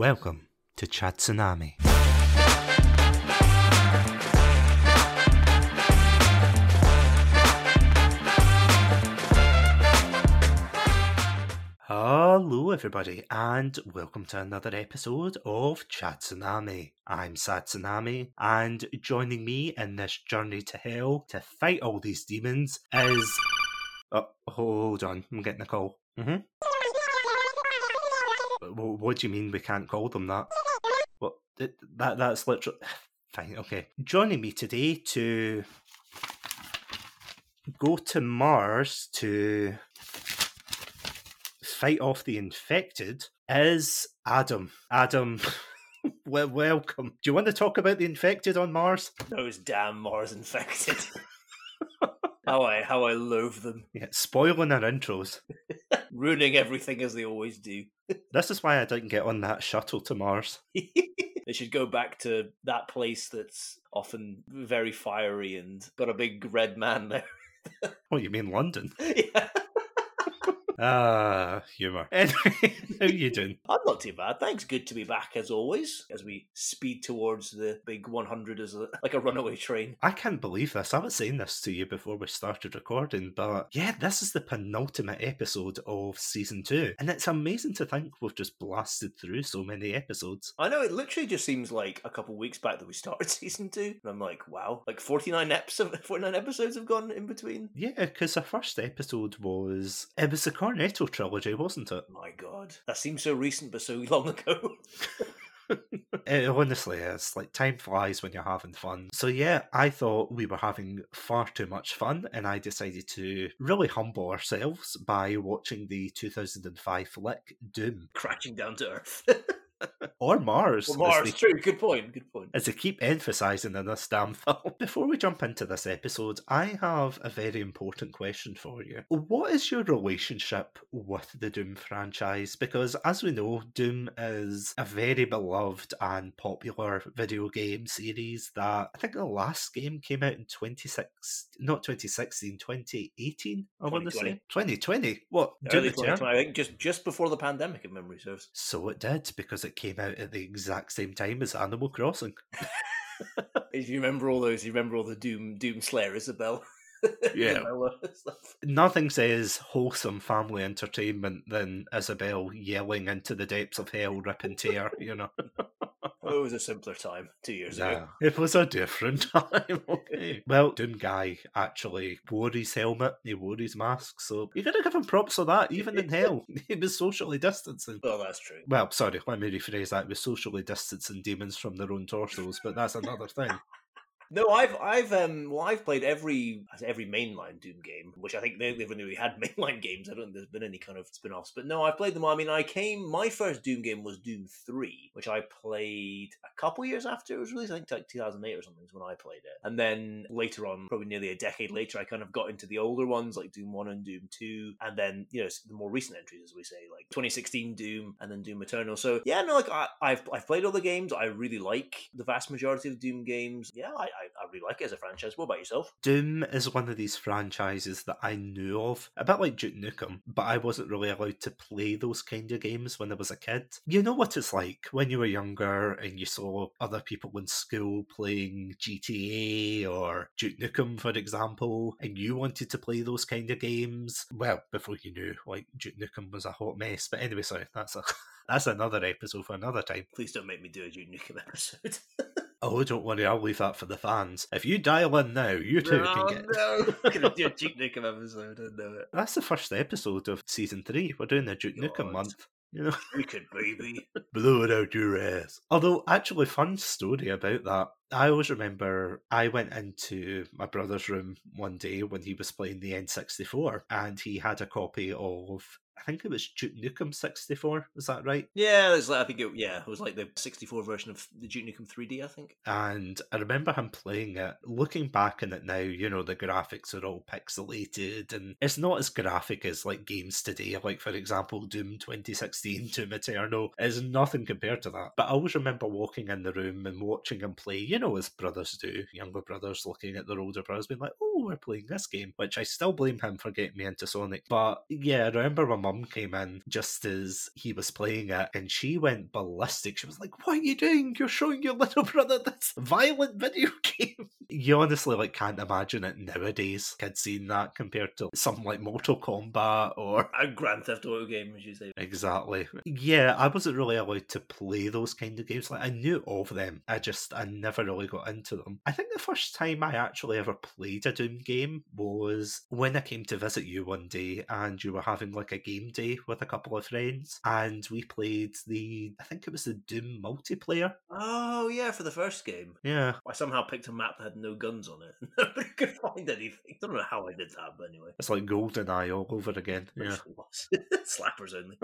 Welcome to Chat Tsunami. Hello, everybody, and welcome to another episode of Chat Tsunami. I'm Sad Tsunami, and joining me in this journey to hell to fight all these demons is. Oh, hold on, I'm getting a call. Mm-hmm. What do you mean we can't call them that? Well, that that's literally fine. Okay, joining me today to go to Mars to fight off the infected is Adam. Adam, well, welcome. Do you want to talk about the infected on Mars? Those damn Mars infected. how I how I loathe them. Yeah, spoiling our intros. Ruining everything as they always do. this is why I didn't get on that shuttle to Mars. they should go back to that place that's often very fiery and got a big red man there. oh, you mean London? yeah. Ah, humour. Anyway, how you doing? I'm not too bad, thanks. Good to be back as always, as we speed towards the big 100 as a, like a runaway train. I can't believe this. I was saying this to you before we started recording, but yeah, this is the penultimate episode of season two, and it's amazing to think we've just blasted through so many episodes. I know it literally just seems like a couple weeks back that we started season two, and I'm like, wow, like 49 episodes, 49 episodes have gone in between. Yeah, because the first episode was it was a Cornetto trilogy, wasn't it? My God, that seems so recent but so long ago. it eh, honestly is. Like, time flies when you're having fun. So, yeah, I thought we were having far too much fun, and I decided to really humble ourselves by watching the 2005 flick Doom. Crashing down to Earth. or Mars. Or Mars, they, true. Good point. Good point. As they keep emphasising in this damn film. Before we jump into this episode, I have a very important question for you. What is your relationship with the Doom franchise? Because as we know, Doom is a very beloved and popular video game series that I think the last game came out in 26, not 2016, 2018, I want to say. 2020. What? Early 2020, I think just, just before the pandemic, if memory serves. So it did, because it came out at the exact same time as Animal Crossing. if you remember all those, you remember all the Doom Doom Slayer Isabelle. Yeah. Nothing says wholesome family entertainment than Isabelle yelling into the depths of hell, rip and tear, you know. Well, oh, it was a simpler time two years yeah, ago. It was a different time. okay. well, Doom Guy actually wore his helmet, he wore his mask, so you gotta give him props for that, even in hell. He was socially distancing. Well, that's true. Well, sorry, let me rephrase that. He was socially distancing demons from their own torsos, but that's another thing. No, I've I've um well I've played every every mainline Doom game, which I think they, they've only had mainline games. I don't think there's been any kind of spin-offs. But no, I've played them all. I mean, I came my first Doom game was Doom Three, which I played a couple years after it was released. I think like 2008 or something is when I played it. And then later on, probably nearly a decade later, I kind of got into the older ones like Doom One and Doom Two, and then you know the more recent entries, as we say, like 2016 Doom and then Doom Eternal. So yeah, no, like I, have I've played all the games. I really like the vast majority of Doom games. Yeah, I I, I really like it as a franchise. What about yourself? Doom is one of these franchises that I knew of, a bit like Duke Nukem, but I wasn't really allowed to play those kind of games when I was a kid. You know what it's like when you were younger and you saw other people in school playing GTA or Duke Nukem, for example, and you wanted to play those kind of games. Well, before you knew, like Duke Nukem was a hot mess. But anyway, sorry, that's a that's another episode for another time. Please don't make me do a Duke Nukem episode. Oh, don't worry, I'll leave that for the fans. If you dial in now, you two oh, can get. no, gonna do a Duke Nukem episode. I know it. That's the first episode of season three. We're doing the Duke God. Nukem month. You know, wicked baby, blow it out your ass. Although, actually, fun story about that. I always remember I went into my brother's room one day when he was playing the N64, and he had a copy of I think it was Duke Nukem 64. Was that right? Yeah, it's like, I think it, yeah, it was like the 64 version of the Duke Nukem 3D, I think. And I remember him playing it. Looking back on it now, you know, the graphics are all pixelated and it's not as graphic as like games today. Like, for example, Doom 2016, Doom Eternal is nothing compared to that. But I always remember walking in the room and watching him play, you know, as brothers do, younger brothers looking at their older brothers being like, oh, we're playing this game, which I still blame him for getting me into Sonic. But yeah, I remember my mum mum came in just as he was playing it, and she went ballistic. She was like, "What are you doing? You're showing your little brother this violent video game." you honestly like can't imagine it nowadays. Kids seeing that compared to something like Mortal Kombat or a Grand Theft Auto game, as you say. Exactly. Yeah, I wasn't really allowed to play those kind of games. Like I knew of them, I just I never really got into them. I think the first time I actually ever played a Doom game was when I came to visit you one day, and you were having like a game day with a couple of friends, and we played the I think it was the Doom multiplayer. Oh yeah, for the first game. Yeah. I somehow picked a map that had no guns on it. Nobody could find anything. I don't know how I did that, but anyway. It's like Golden Eye all over again. Yeah. Slappers only.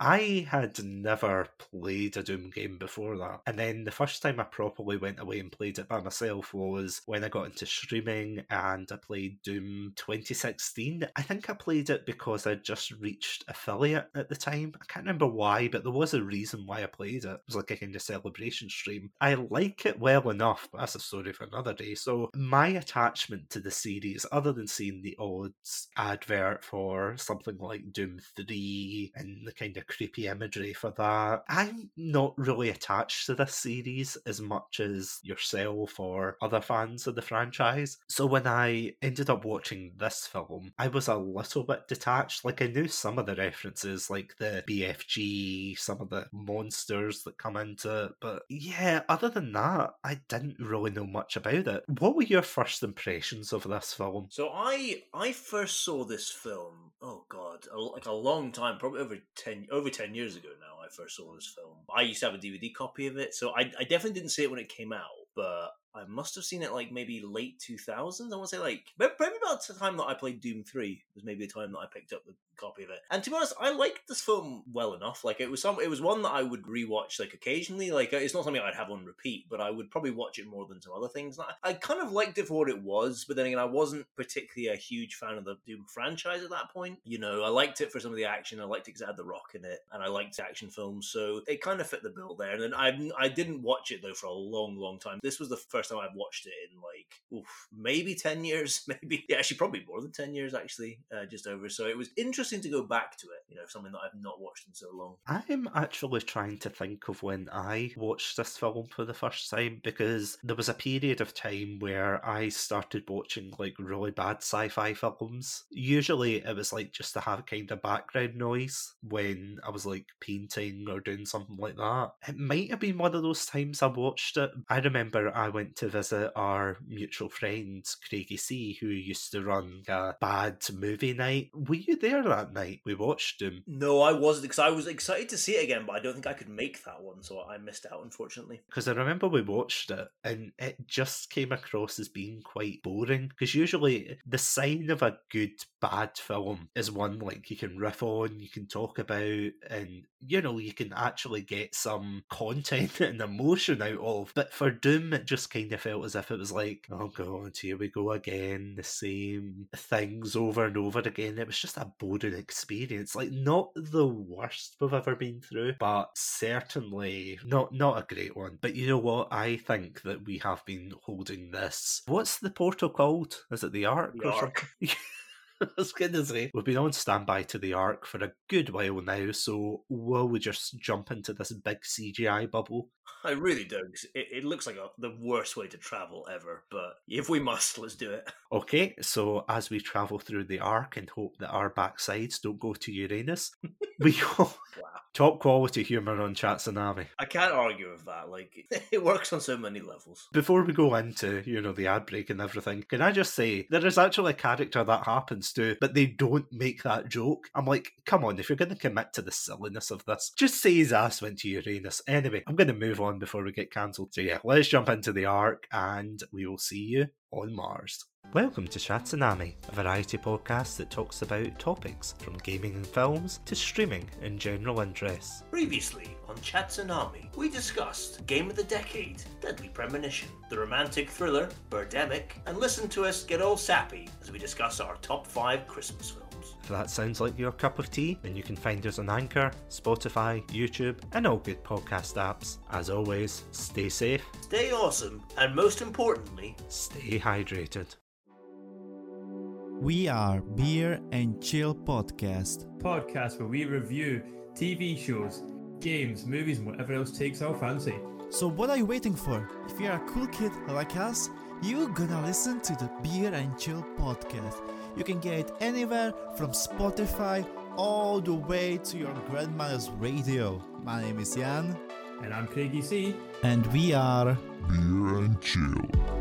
I had never played a Doom game before that. And then the first time I properly went away and played it by myself was when I got into streaming and I played Doom 2016. I think I played it because I just reached affiliate at the time. I can't remember why, but there was a reason why I played it. It was like a kind of celebration stream. I like it well enough, but that's a story for another day. So my attachment to the series, other than seeing the odds advert for something like Doom 3 and the kind of creepy imagery for that. I'm not really attached to this series as much as yourself or other fans of the franchise. So when I ended up watching this film, I was a little bit detached. Like I knew some of the references, like the BFG, some of the monsters that come into it, but yeah, other than that, I didn't really know much about it. What were your first impressions of this film? So I I first saw this film. Oh God, a, like a long time, probably over ten over 10 years ago now, I first saw this film. I used to have a DVD copy of it, so I, I definitely didn't see it when it came out, but I must have seen it like maybe late 2000s. I want to say like maybe about the time that I played Doom 3 was maybe the time that I picked up the copy of it. And to be honest, I liked this film well enough. Like it was some, it was one that I would rewatch like occasionally. Like it's not something I'd have on repeat, but I would probably watch it more than some other things. I, I kind of liked it for what it was, but then again, I wasn't particularly a huge fan of the Doom franchise at that point. You know, I liked it for some of the action. I liked it because it had The Rock in it, and I liked action films, so it kind of fit the bill there. And then I I didn't watch it though for a long, long time. This was the first time I've watched it in like oof, maybe ten years, maybe yeah, actually probably more than ten years actually, uh, just over. So it was interesting to go back to it. You know, something that I've not watched in so long. I'm actually trying to think of when I watched this film for the first time because there was a period of time where I started watching like really bad sci-fi films. Usually it was like just to have kind of background noise when I was like painting or doing something like that. It might have been one of those times I watched it. I remember I went to visit our mutual friend Craigie C, who used to run a bad movie night. Were you there that night? We watched him. No, I wasn't because I was excited to see it again, but I don't think I could make that one, so I missed out unfortunately. Because I remember we watched it and it just came across as being quite boring. Because usually the sign of a good bad film is one like you can riff on, you can talk about, and you know you can actually get some content and emotion out of. But for Doom, it just kind of felt as if it was like, oh god, here we go again, the same things over and over again. It was just a boring experience. Like not the worst we've ever been through, but certainly not not a great one. But you know what? I think that we have been holding this. What's the portal called? Is it the Ark The or Ark. something? I was going to say, we've been on standby to the Ark for a good while now, so will we just jump into this big CGI bubble? I really don't. 'cause It, it looks like a, the worst way to travel ever, but if we must, let's do it. Okay, so as we travel through the Ark and hope that our backsides don't go to Uranus, we go Wow. top quality humour on Chatsunami. I can't argue with that. Like, it works on so many levels. Before we go into, you know, the ad break and everything, can I just say there is actually a character that happens to, but they don't make that joke. I'm like, come on, if you're going to commit to the silliness of this, just say his ass went to Uranus. Anyway, I'm going to move on before we get cancelled. So yeah, let's jump into the arc and we will see you on Mars. Welcome to Chatsunami, a variety podcast that talks about topics from gaming and films to streaming and general interests. Previously on Chatsunami, we discussed Game of the Decade, Deadly Premonition, the romantic thriller Birdemic, and listen to us get all sappy as we discuss our top five Christmas films. If that sounds like your cup of tea, then you can find us on Anchor, Spotify, YouTube, and all good podcast apps. As always, stay safe, Stay awesome, and most importantly, stay hydrated. We are Beer and Chill Podcast. podcast where we review TV shows, games, movies, and whatever else takes our fancy. So what are you waiting for? If you're a cool kid like us, you're gonna listen to the Beer and Chill Podcast. You can get it anywhere from Spotify all the way to your grandmother's radio. My name is Jan, And I'm Craigie C. and we are Beer and chill.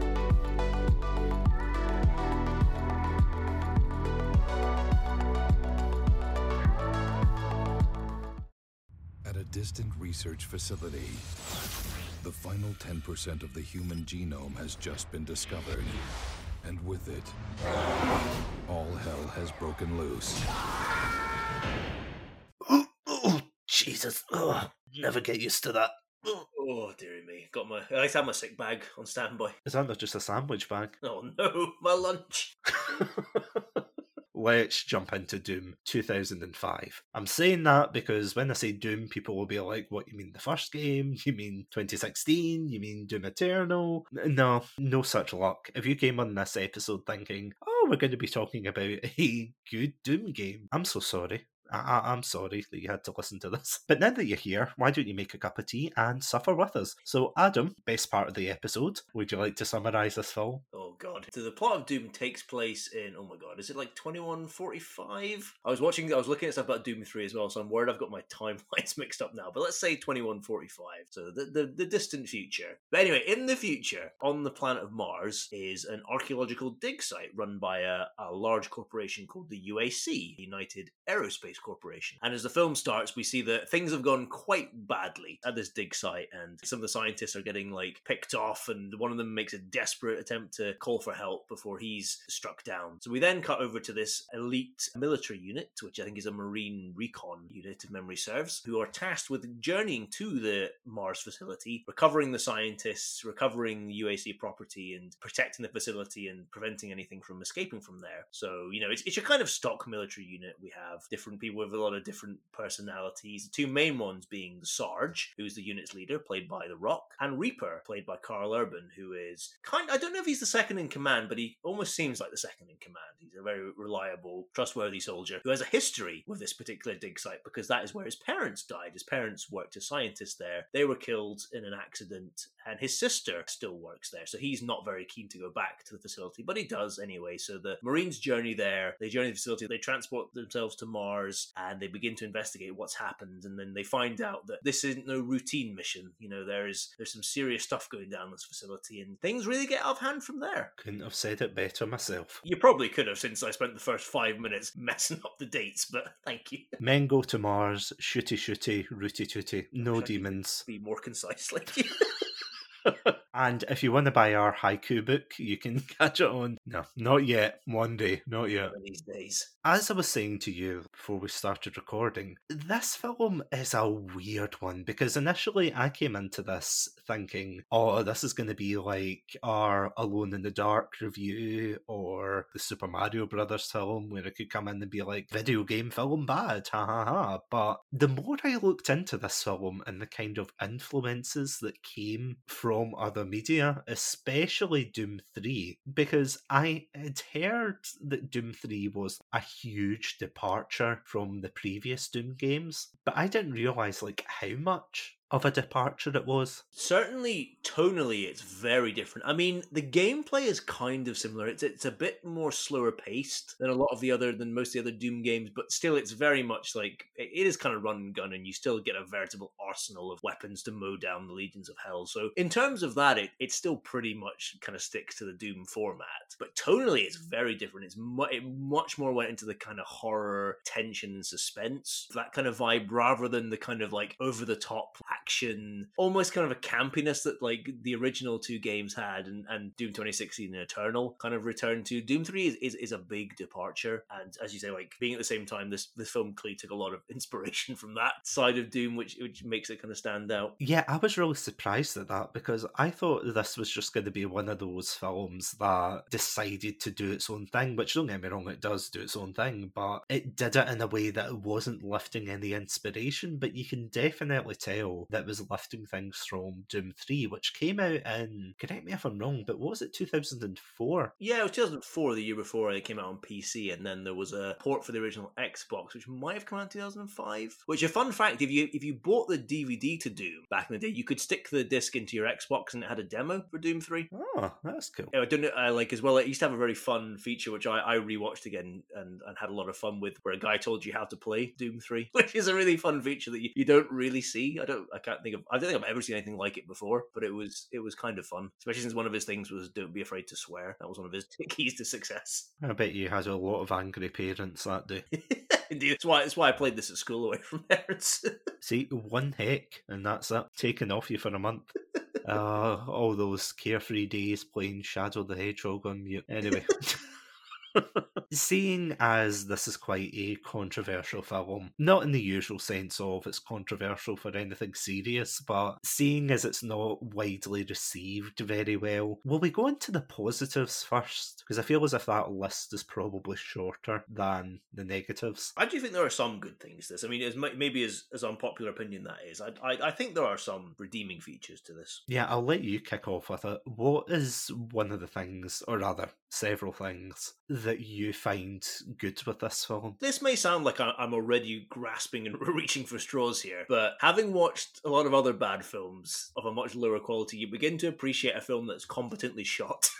Distant research facility, the final 10% of the human genome has just been discovered. And with it, all hell has broken loose. oh, Jesus. Oh, never get used to that. Oh. Oh dearie me! Got my. I like to have my sick bag on standby. Is that not just a sandwich bag? Oh no, my lunch. Let's jump into Doom 2005. I'm saying that because when I say Doom, people will be like, what, you mean the first game? You mean 2016? You mean Doom Eternal? No, no such luck. If you came on this episode thinking, oh, we're going to be talking about a good Doom game, I'm so sorry. I- I'm sorry that you had to listen to this. But now that you're here, why don't you make a cup of tea and suffer with us? So, Adam, best part of the episode, would you like to summarise this film? Oh god. So the plot of Doom takes place in oh my god, is it like twenty one forty five? I was watching I was looking at stuff about Doom 3 as well, so I'm worried I've got my timelines mixed up now. But let's say twenty one forty five. So the, the the distant future. But anyway, in the future, on the planet of Mars is an archaeological dig site run by a, a large corporation called the UAC, United Aerospace Corporation. And as the film starts, we see that things have gone quite badly at this dig site, and some of the scientists are getting like picked off, and one of them makes a desperate attempt to call for help before he's struck down. So we then cut over to this elite military unit, which I think is a Marine recon unit, if memory serves, who are tasked with journeying to the Mars facility, recovering the scientists, recovering UAC property, and protecting the facility and preventing anything from escaping from there. So, you know, it's, it's your kind of stock military unit. We have different people with a lot of different personalities. The two main ones being the Sarge, who's the unit's leader, played by The Rock, and Reaper, played by Karl Urban, who is kind I don't know if he's the second in command, but he almost seems like the second in command. He's a very reliable, trustworthy soldier who has a history with this particular dig site because that is where his parents died. His parents worked as scientists there. They were killed in an accident, and his sister still works there. So he's not very keen to go back to the facility, but he does anyway. So the Marines journey there, they journey the facility, they transport themselves to Mars, and they begin to investigate what's happened. And then they find out that this isn't no routine mission. You know, there is there's some serious stuff going down in this facility, and things really get out of hand from there. Couldn't have said it better myself. You probably could have, since I spent the first five minutes messing up the dates, but thank you. Men go to Mars, shooty shooty, rooty tooty, no Wish I could demons. Be more concise, like you. And if you want to buy our haiku book, you can catch it on. No, not yet. One day, not yet. One these days. As I was saying to you before we started recording, this film is a weird one because initially I came into this thinking, oh, this is going to be like our Alone in the Dark review or the Super Mario Brothers film where it could come in and be like, video game film bad, ha ha ha. But the more I looked into this film and the kind of influences that came from other media, especially Doom 3, because I had heard that Doom 3 was a huge departure from the previous Doom games, but I didn't realize like how much of a departure it was. Certainly, tonally, it's very different. I mean, the gameplay is kind of similar. It's it's a bit more slower paced than a lot of the other than most of the other Doom games, but still, it's very much like it is kind of run and gun, and you still get a veritable arsenal of weapons to mow down the legions of hell. So, in terms of that, it it still pretty much kind of sticks to the Doom format. But tonally, it's very different. It's mu- it much more went into the kind of horror, tension, and suspense that kind of vibe, rather than the kind of like over the top action, almost kind of a campiness that like the original two games had, and, and Doom 2016 and Eternal kind of returned to. Doom 3 is, is, is a big departure, and as you say, like being at the same time, this this film clearly took a lot of inspiration from that side of Doom, which which makes it kind of stand out. Yeah, I was really surprised at that because I thought this was just going to be one of those films that decided to do its own thing, which don't get me wrong, it does do its own thing, but it did it in a way that it wasn't lifting any inspiration. But you can definitely tell that was lifting things from Doom 3, which came out in, correct me if I'm wrong, but was it, 2004? Yeah, it was 2004, the year before it came out on PC, and then there was a port for the original Xbox, which might have come out in 2005. Which a fun fact: if you if you bought the DVD to Doom back in the day, you could stick the disc into your Xbox, and it had a demo for Doom 3. Oh, that's cool. I don't know, uh, like as well. It used to have a very fun feature, which I, I rewatched again and, and had a lot of fun with, where a guy told you how to play Doom Three, which is a really fun feature that you, you don't really see. I don't, I can't think of, I don't think I've ever seen anything like it before, but it was it was kind of fun, especially since one of his things was don't be afraid to swear. That was one of his keys to success. I bet you had a lot of angry parents that day. Indeed, that's why that's why I played this at school away from parents. See, one heck, and that's it. Taken off you for a month. uh, all those carefree days playing Shadow the Hedgehog on mute. Anyway. Seeing as this is quite a controversial film, not in the usual sense of it's controversial for anything serious, but seeing as it's not widely received very well, will we go into the positives first? Because I feel as if that list is probably shorter than the negatives. I do think there are some good things to this. I mean, as maybe as, as unpopular opinion that is, I, I I think there are some redeeming features to this. Yeah, I'll let you kick off with it. What is one of the things, or rather, several things that you find good with this film? This may sound like I'm already grasping and reaching for straws here, but having watched a lot of other bad films of a much lower quality, you begin to appreciate a film that's competently shot.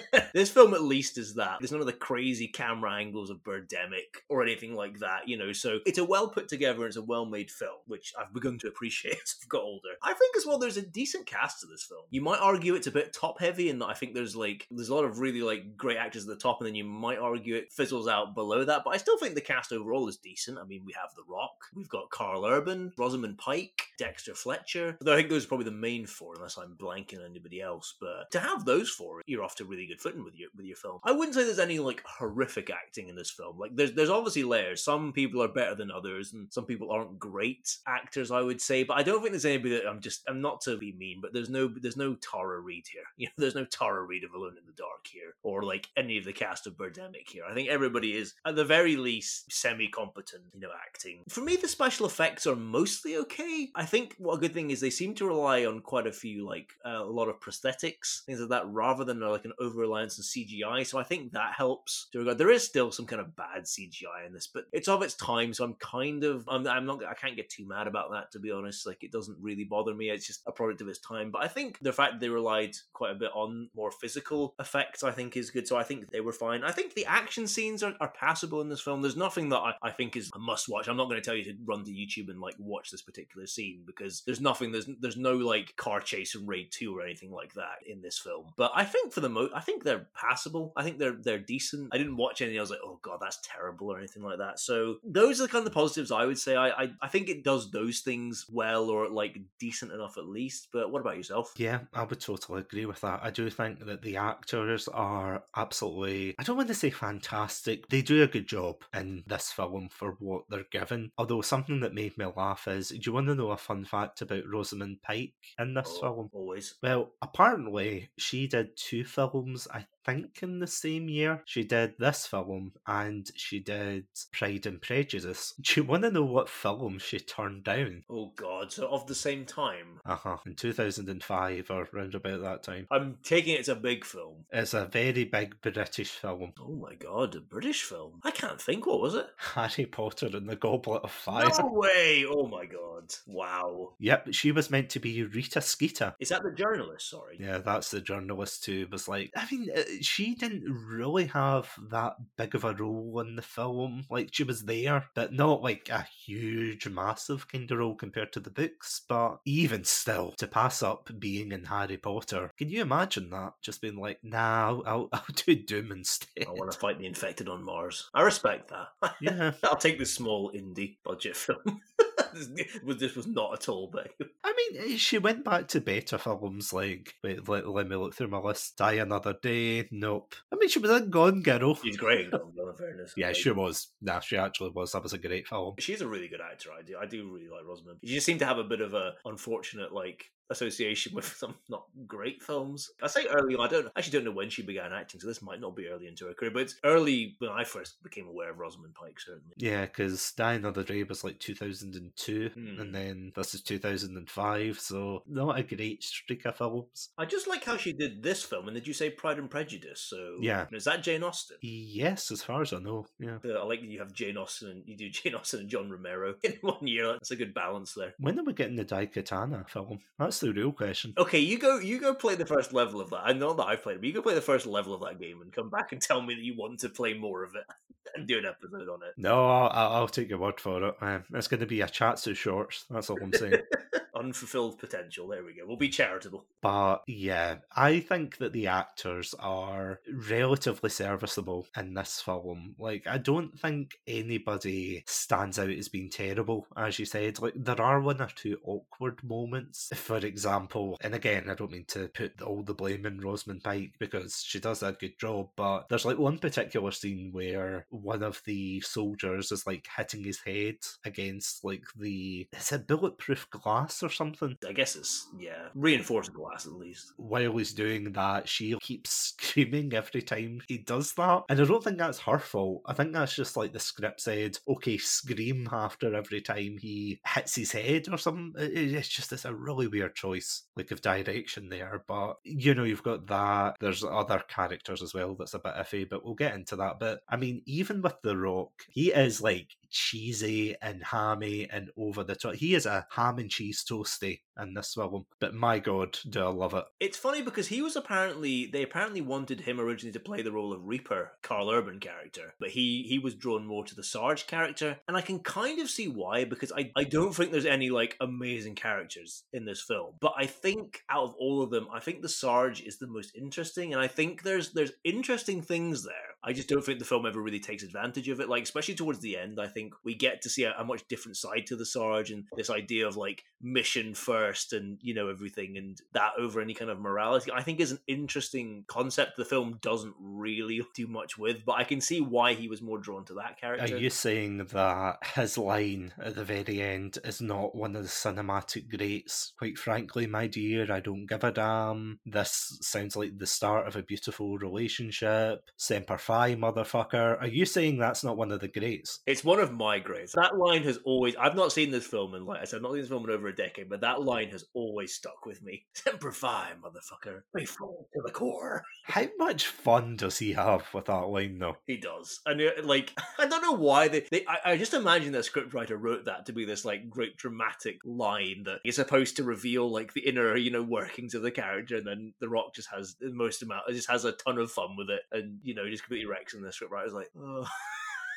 this film at least is that. There's none of the crazy camera angles of Birdemic or anything like that, you know. So it's a well put together, and it's a well made film, which I've begun to appreciate as I've got older. I think as well there's a decent cast to this film. You might argue it's a bit top heavy and I think there's like there's a lot of really like great actors at the top, and then you might argue it fizzles out below that. But I still think the cast overall is decent. I mean, we have The Rock, we've got Karl Urban, Rosamund Pike, Dexter Fletcher. I think those are probably the main four, unless I'm blanking on anybody else. But to have those four, you're off to really good footing with your with your film. I wouldn't say there's any like horrific acting in this film. Like there's there's obviously layers. Some people are better than others, and some people aren't great actors. I would say, but I don't think there's anybody that I'm just I'm not to be mean, but there's no there's no Tara Reid here. You know, there's no Tara Reid of Alone in the Dark here, or like any of the cast of Birdemic here. I think everybody is at the very least semi competent. You know, acting. For me, the special effects are mostly okay. I think what a good thing is they seem to rely on quite a few like uh, a lot of prosthetics things like that rather than like an over reliance on CGI. So I think that helps to regard. There is still some kind of bad CGI in this, but it's of its time. So I'm kind of I'm, I'm not I can't get too mad about that to be honest. Like it doesn't really bother me. It's just a product of its time. But I think the fact that they relied quite a bit on more physical effects, I think, is good. So I think they were fine. I think the action scenes are, are passable in this film. There's nothing that I, I think is a must watch. I'm not going to tell you to run to YouTube and like watch this particular scene because there's nothing. There's there's no like car chase in Raid Two or anything like that in this film. But I think for the most, think they're passable. I think they're they're decent. I didn't watch any. I was like, oh god, that's terrible or anything like that. So those are the kind of the positives I would say. I I, I think it does those things well or like decent enough at least. But what about yourself? Yeah, I would totally agree with that. I do think that the actors are absolutely, I don't want to say fantastic. They do a good job in this film for what they're given. Although something that made me laugh is, do you want to know a fun fact about Rosamund Pike in this Oh, film? always. Well, apparently she did two films, I think, in the same year. She did this film and she did Pride and Prejudice. Do you want to know what film she turned down? Oh god. So of the same time. Uh huh. In 2005 or round about that time. I'm taking it it's a big film. It's a very big British film. Oh my god, a British film. I can't think. What was it? Harry Potter and the Goblet of Fire. No way! Oh my god! Wow. Yep, she was meant to be Rita Skeeter. Is that the journalist? Sorry. Yeah, that's the journalist who was like, I mean, uh, she didn't really have that big of a role in the film. Like, she was there, but not like a huge, massive kind of role compared to the books. But even still, to pass up being in Harry Potter, can you imagine that? Just being like, nah, I'll, I'll, I'll do Doom instead. I want to fight the infected on Mars. I respect that. Yeah. I'll take this small indie budget film. this, was- this was not at all big. I mean, eh, she went back to better films like, wait, let, let me look through my list. Die Another Day, nope. I mean, she was in Gone Girl. She's great in Gone Girl, in fairness. Yeah, Like, she was. Nah, she actually was. That was a great film. She's a really good actor. I do. I do really like Rosamund. She just seemed to have a bit of a unfortunate, like, association with some not great films. I say early on, I don't I actually don't know when she began acting, so this might not be early into her career, but it's early when I first became aware of Rosamund Pike, certainly. Yeah, because Die Another Day was like 2002, Hmm. and then this is 2005, so not a great streak of films. I just like how she did this film, and did you say Pride and Prejudice? So Yeah. is that Jane Austen? Yes, as far as I know, yeah. Uh, I like that you have Jane Austen and you do Jane Austen and John Romero in one year. That's a good balance there. When are we getting the Daikatana film? That's the real question. Okay, you go. You go play the first level of that. I know that I've played, it, but you go play the first level of that game and come back and tell me that you want to play more of it and do an episode on it. No, I'll, I'll take your word for it. Um, it's going to be a Chatsu shorts. That's all I'm saying. Unfulfilled potential. There we go. We'll be charitable. But yeah, I think that the actors are relatively serviceable in this film. Like, I don't think anybody stands out as being terrible, as you said. Like, there are one or two awkward moments. For example, and again, I don't mean to put all the blame in Rosamund Pike because she does a good job, but there's like one particular scene where one of the soldiers is like hitting his head against like the is it bulletproof glass or something? I guess it's yeah reinforced glass at least. while he's doing that, she keeps screaming every time he does that. And I don't think that's her fault. I think that's just like the script said, okay, scream after every time he hits his head or something. It- it- It's just, it's a really weird choice, like of direction there. But, you know, you've got that. There's other characters as well that's a bit iffy, but we'll get into that. But, I mean, even with The Rock, he is like cheesy and hammy and over the top. He is a ham and cheese toasty in this film. But my God, do I love it. It's funny because he was apparently they apparently wanted him originally to play the role of Reaper, Karl Urban character, but he he was drawn more to the Sarge character, and I can kind of see why because I I don't think there's any like amazing characters in this film, but I think out of all of them, I think the Sarge is the most interesting, and I think there's there's interesting things there. I just don't think the film ever really takes advantage of it. Like especially towards the end, I think we get to see a, a much different side to the Sarge and this idea of like mission first and you know everything and that over any kind of morality. I think is an interesting concept. The film doesn't really do much with, but I can see why he was more drawn to that character. Are you saying that his line at the very end is not one of the cinematic greats? Quite frankly, my dear, I don't give a damn. This sounds like the start of a beautiful relationship. Semper Fi, motherfucker. Are you saying that's not one of the greats? It's one of my greats. That line has always. I've not seen this film in, like I said, I've not seen this film in over a decade, but that line has always stuck with me. Semper Fi, motherfucker. We fall to the core. How much fun does he have with that line, though? He does, and uh, like I don't know why they. they I, I just imagine that scriptwriter wrote that to be this like great dramatic line that is supposed to reveal like the inner you know workings of the character, and then The Rock just has the most amount, just has a ton of fun with it, and you know just completely wrecks. And the scriptwriter's like, oh,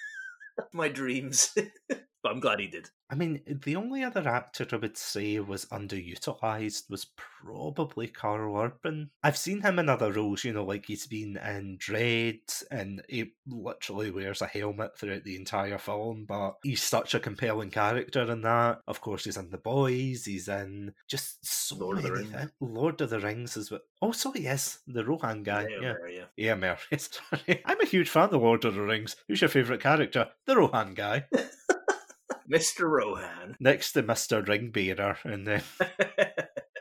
my dreams. but I'm glad he did. I mean, the only other actor I would say was underutilized was probably Karl Urban. I've seen him in other roles, you know, like he's been in Dredd, and he literally wears a helmet throughout the entire film, but he's such a compelling character in that. Of course, he's in The Boys, he's in just so Lord of the many Rings. things. Lord of the Rings is what. Also, he is the Rohan guy. Yeah, yeah. yeah. Yeah, Mary. Sorry. I'm a huge fan of Lord of the Rings. Who's your favourite character? The Rohan guy. Mr. Rohan. Next to Mr. Ringbearer and then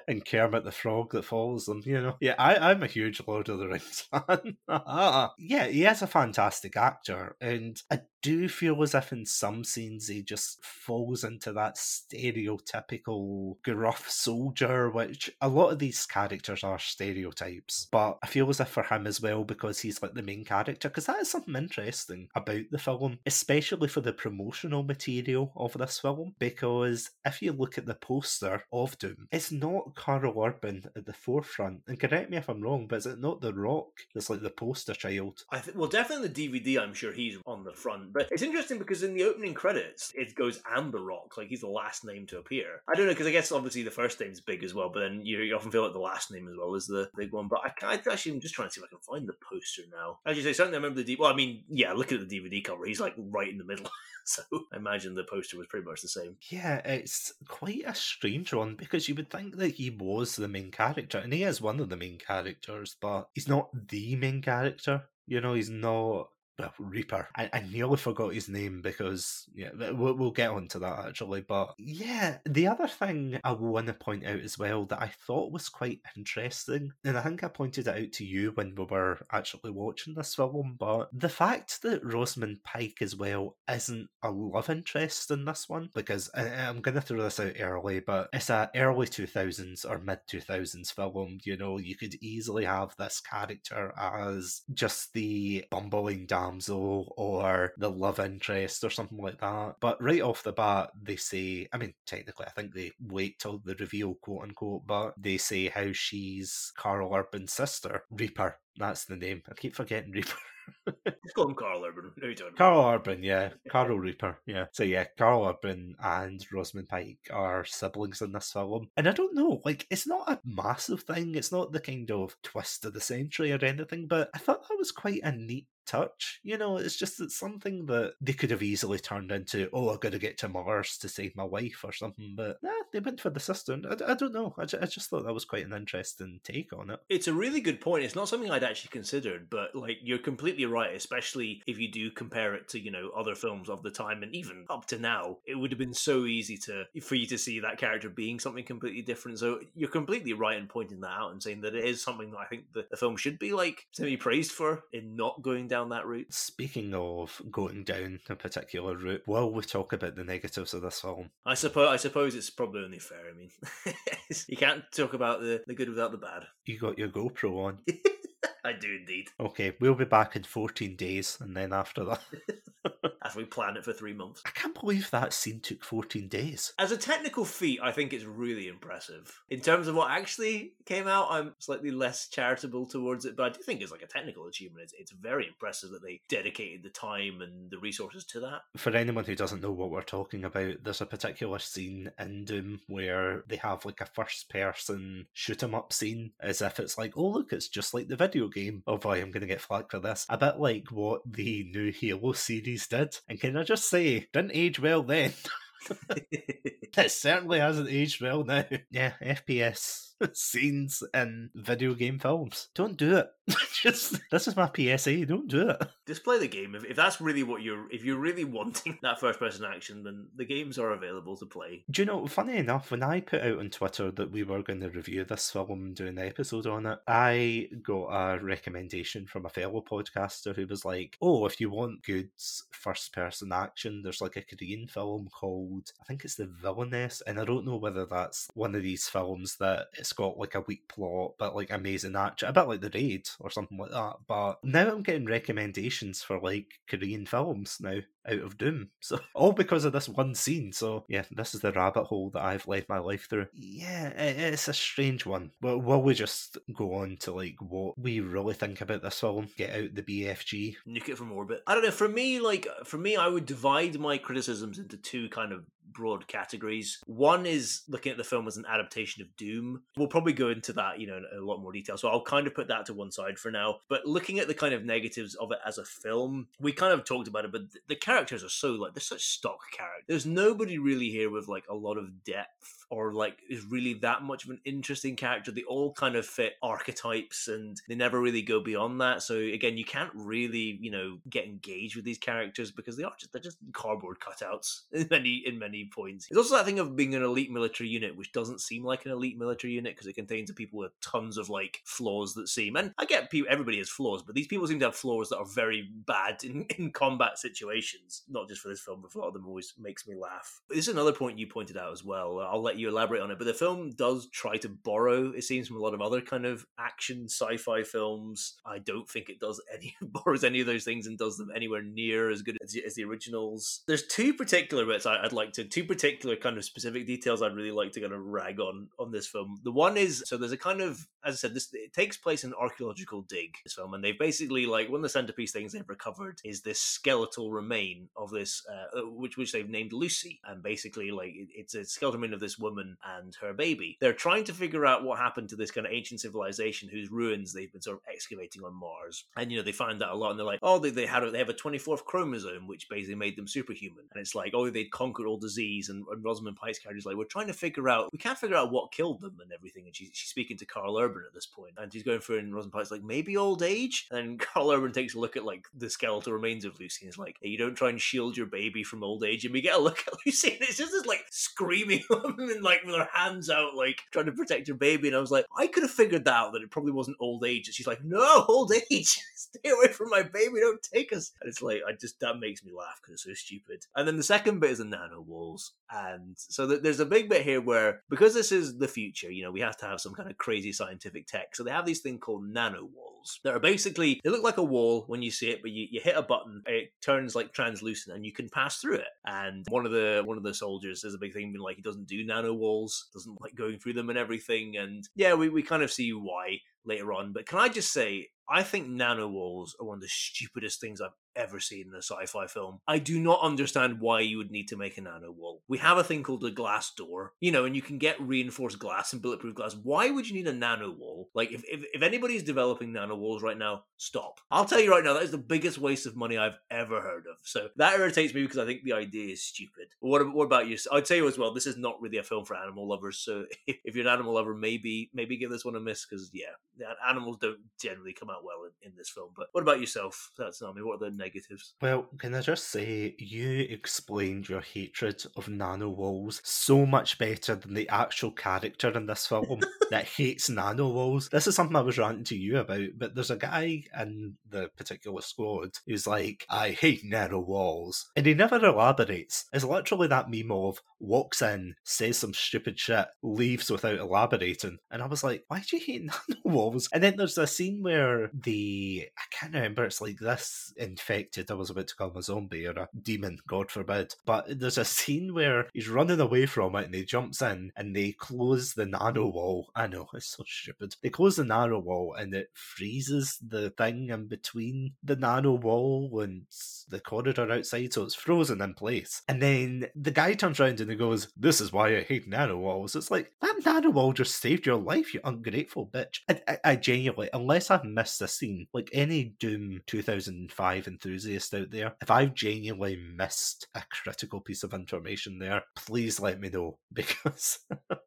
and Kermit the Frog that follows them, you know. Yeah, I, I'm a huge Lord of the Rings fan. yeah, he is a fantastic actor, and I do feel as if in some scenes he just falls into that stereotypical gruff soldier, which a lot of these characters are stereotypes. But I feel as if for him as well, because he's like the main character, because that is something interesting about the film, especially for the promotional material of this film. Because if you look at the poster of Doom, it's not Karl Urban at the forefront. And correct me if I'm wrong, but is it not The Rock that's like the poster child? I well, definitely the DVD. I'm sure he's on the front, but it's interesting because in the opening credits, it goes Amber Rock, like he's the last name to appear. I don't know because I guess obviously the first name's big as well, but then you, you often feel like the last name as well is the big one. But I can't actually. I'm just trying to see if I can find the poster now. As you say, certainly I remember the. D- well, I mean, yeah, looking at the DVD cover, he's like right in the middle. so I imagine the poster was pretty much the same. Yeah, it's quite a strange one because you would think that he was the main character, and he is one of the main characters, but he's not the main character. You know, he's not well, Reaper. I, I nearly forgot his name because yeah, we'll, we'll get onto that actually. But yeah, the other thing I want to point out as well that I thought was quite interesting, and I think I pointed it out to you when we were actually watching this film, but the fact that Rosamund Pike as well isn't a love interest in this one, because I'm going to throw this out early, but it's a early 2000s or mid 2000s film. You know, you could easily have this character as just the bumbling damsel or the love interest or something like that. But right off the bat, they say, I mean, technically, I think they wait till the reveal, quote unquote, but they say how she's Karl Urban's sister, Reaper. That's the name. I keep forgetting Reaper. Just call him Karl Urban. No, you don't. Karl Urban, yeah. Carl Reaper, yeah. So yeah, Karl Urban and Rosamund Pike are siblings in this film. And I don't know, like, it's not a massive thing. It's not the kind of twist of the century or anything, but I thought that was quite a neat touch. You know, it's just it's something that they could have easily turned into, oh, I've got to get to Mars to save my wife or something. But nah, they went for the sister. I, I don't know. I, I just thought that was quite an interesting take on it. It's a really good point. It's not something I'd actually considered, but like you're completely right, especially if you do compare it to, you know, other films of the time and even up to now. It would have been so easy to for you to see that character being something completely different. So you're completely right in pointing that out and saying that it is something that I think that the film should be like semi praised for in not going down that route. Speaking of going down a particular route, will we talk about the negatives of this film? I suppose I suppose it's probably only fair. I mean, you can't talk about the, the good without the bad. You got your GoPro on. I do indeed. Okay, we'll be back in 14 days, and then after that. As we plan it for three months. I can't believe that scene took 14 days. As a technical feat, I think it's really impressive. In terms of what actually came out, I'm slightly less charitable towards it, but I do think it's like a technical achievement. It's, it's very impressive that they dedicated the time and the resources to that. For anyone who doesn't know what we're talking about, there's a particular scene in Doom where they have like a first person shoot 'em up scene as if it's like, oh, look, it's just like the video game. Oh boy, I'm going to get flagged for this. A bit like what the new Halo series did. And can I just say, didn't age well then. it certainly hasn't aged well now. Yeah, FPS scenes in video game films. Don't do it. Just this is my PSA. Don't do it. Just play the game. If, if that's really what you're, if you're really wanting that first person action, then the games are available to play. Do you know? Funny enough, when I put out on Twitter that we were going to review this film and do an episode on it, I got a recommendation from a fellow podcaster who was like, "Oh, if you want good first person action, there's like a Korean film called I think it's The Villainess, and I don't know whether that's one of these films that it's got like a weak plot but like amazing action, a bit like The Raid or something like that. But now I'm getting recommendations for like Korean films now out of Doom. So all because of this one scene. So yeah, this is the rabbit hole that I've led my life through. Yeah, it's a strange one. But will we just go on to like what we really think about this film? Get out the BFG, nuke it from orbit. I don't know. For me, like for me, I would divide my criticisms into two kind of broad categories. One is looking at the film as an adaptation of Doom. We'll probably go into that, you know, in a lot more detail. So I'll kind of put that to one side for now. But looking at the kind of negatives of it as a film, we kind of talked about it, but the characters are so like they're such stock characters. There's nobody really here with like a lot of depth or like is really that much of an interesting character. They all kind of fit archetypes and they never really go beyond that. So again, you can't really, you know, get engaged with these characters because they are just they're just cardboard cutouts in many in many points. There's also that thing of being an elite military unit, which doesn't seem like an elite military unit because it contains people with tons of like flaws that seem. And I get people, everybody has flaws, but these people seem to have flaws that are very bad in, in combat situations. Not just for this film, but a lot of them always makes me laugh. But this is another point you pointed out as well. I'll let you elaborate on it. But the film does try to borrow, it seems, from a lot of other kind of action sci-fi films. I don't think it does any borrows any of those things and does them anywhere near as good as, as the originals. There's two particular bits I, would like to two particular kind of specific details I'd really like to kind of rag on on this film. The one is so there's a kind of as I said, this it takes place in an archaeological dig. This film, and they've basically like one of the centerpiece things they've recovered is this skeletal remain of this, uh, uh which which they've named Lucy, and basically like it, it's a skeletal remain of this woman and her baby. They're trying to figure out what happened to this kind of ancient civilization whose ruins they've been sort of excavating on Mars, and you know they find that a lot, and they're like, oh, they, they had a, they have a 24th chromosome, which basically made them superhuman, and it's like, oh, they'd conquered all disease, and, and Rosamund Pike's character is like, we're trying to figure out, we can't figure out what killed them and everything. And she's, she's speaking to Karl Urban at this point, and she's going through, and Rosamund Pike's like, maybe old age. And Karl Urban takes a look at like the skeletal remains of Lucy, and is like, hey, you don't try and shield your baby from old age. And we get a look at Lucy, and it's just this like screaming like with her hands out, like trying to protect her baby. And I was like, I could have figured that out that it probably wasn't old age. And she's like, no, old age, stay away from my baby, don't take us. And it's like, I just that makes me laugh because it's so stupid. And then the second bit is the nano walls, and so th- there's a big bit here where because this is the future, you know, we have to have some kind of crazy scientific tech. So they have these thing called nano walls that are basically they look like a wall when you see it, but you, you hit a button, it turns like translucent, and you can pass through it. And one of the one of the soldiers has a big thing being like he doesn't do nano walls, doesn't like going through them and everything. And yeah, we, we kind of see why later on. But can I just say, I think nano walls are one of the stupidest things I've ever seen in a sci-fi film. I do not understand why you would need to make a nano wall. We have a thing called a glass door, you know, and you can get reinforced glass and bulletproof glass. Why would you need a nano wall? Like, if, if, if anybody's developing nano walls right now, stop. I'll tell you right now, that is the biggest waste of money I've ever heard of. So that irritates me because I think the idea is stupid. What, what about you? I'd say you as well, this is not really a film for animal lovers. So if, if you're an animal lover, maybe maybe give this one a miss because yeah, animals don't generally come out well in, in this film. But what about yourself? That's not. What are the negatives? Well, can I just say, you explained your hatred of nano walls so much better than the actual character in this film that hates nano walls. This is something I was ranting to you about, but there's a guy in the particular squad who's like, I hate nano walls. And he never elaborates. It's literally that meme of walks in, says some stupid shit, leaves without elaborating. And I was like, why do you hate nano walls? And then there's a scene where the, I can't remember, it's like this infected, I was about to call him a zombie or a demon, God forbid. But there's a scene where he's running away from it and he jumps in and they close the nano wall. I know, it's so stupid. They close the nano wall and it freezes the thing in between the nano wall and the corridor outside, so it's frozen in place. And then the guy turns around and he goes, This is why I hate nano walls. It's like, that nano wall just saved your life, you ungrateful bitch. I, I, I genuinely, unless I've missed a scene, like any Doom 2005 enthusiast out there, if I've genuinely missed a critical piece of information there, please let me know because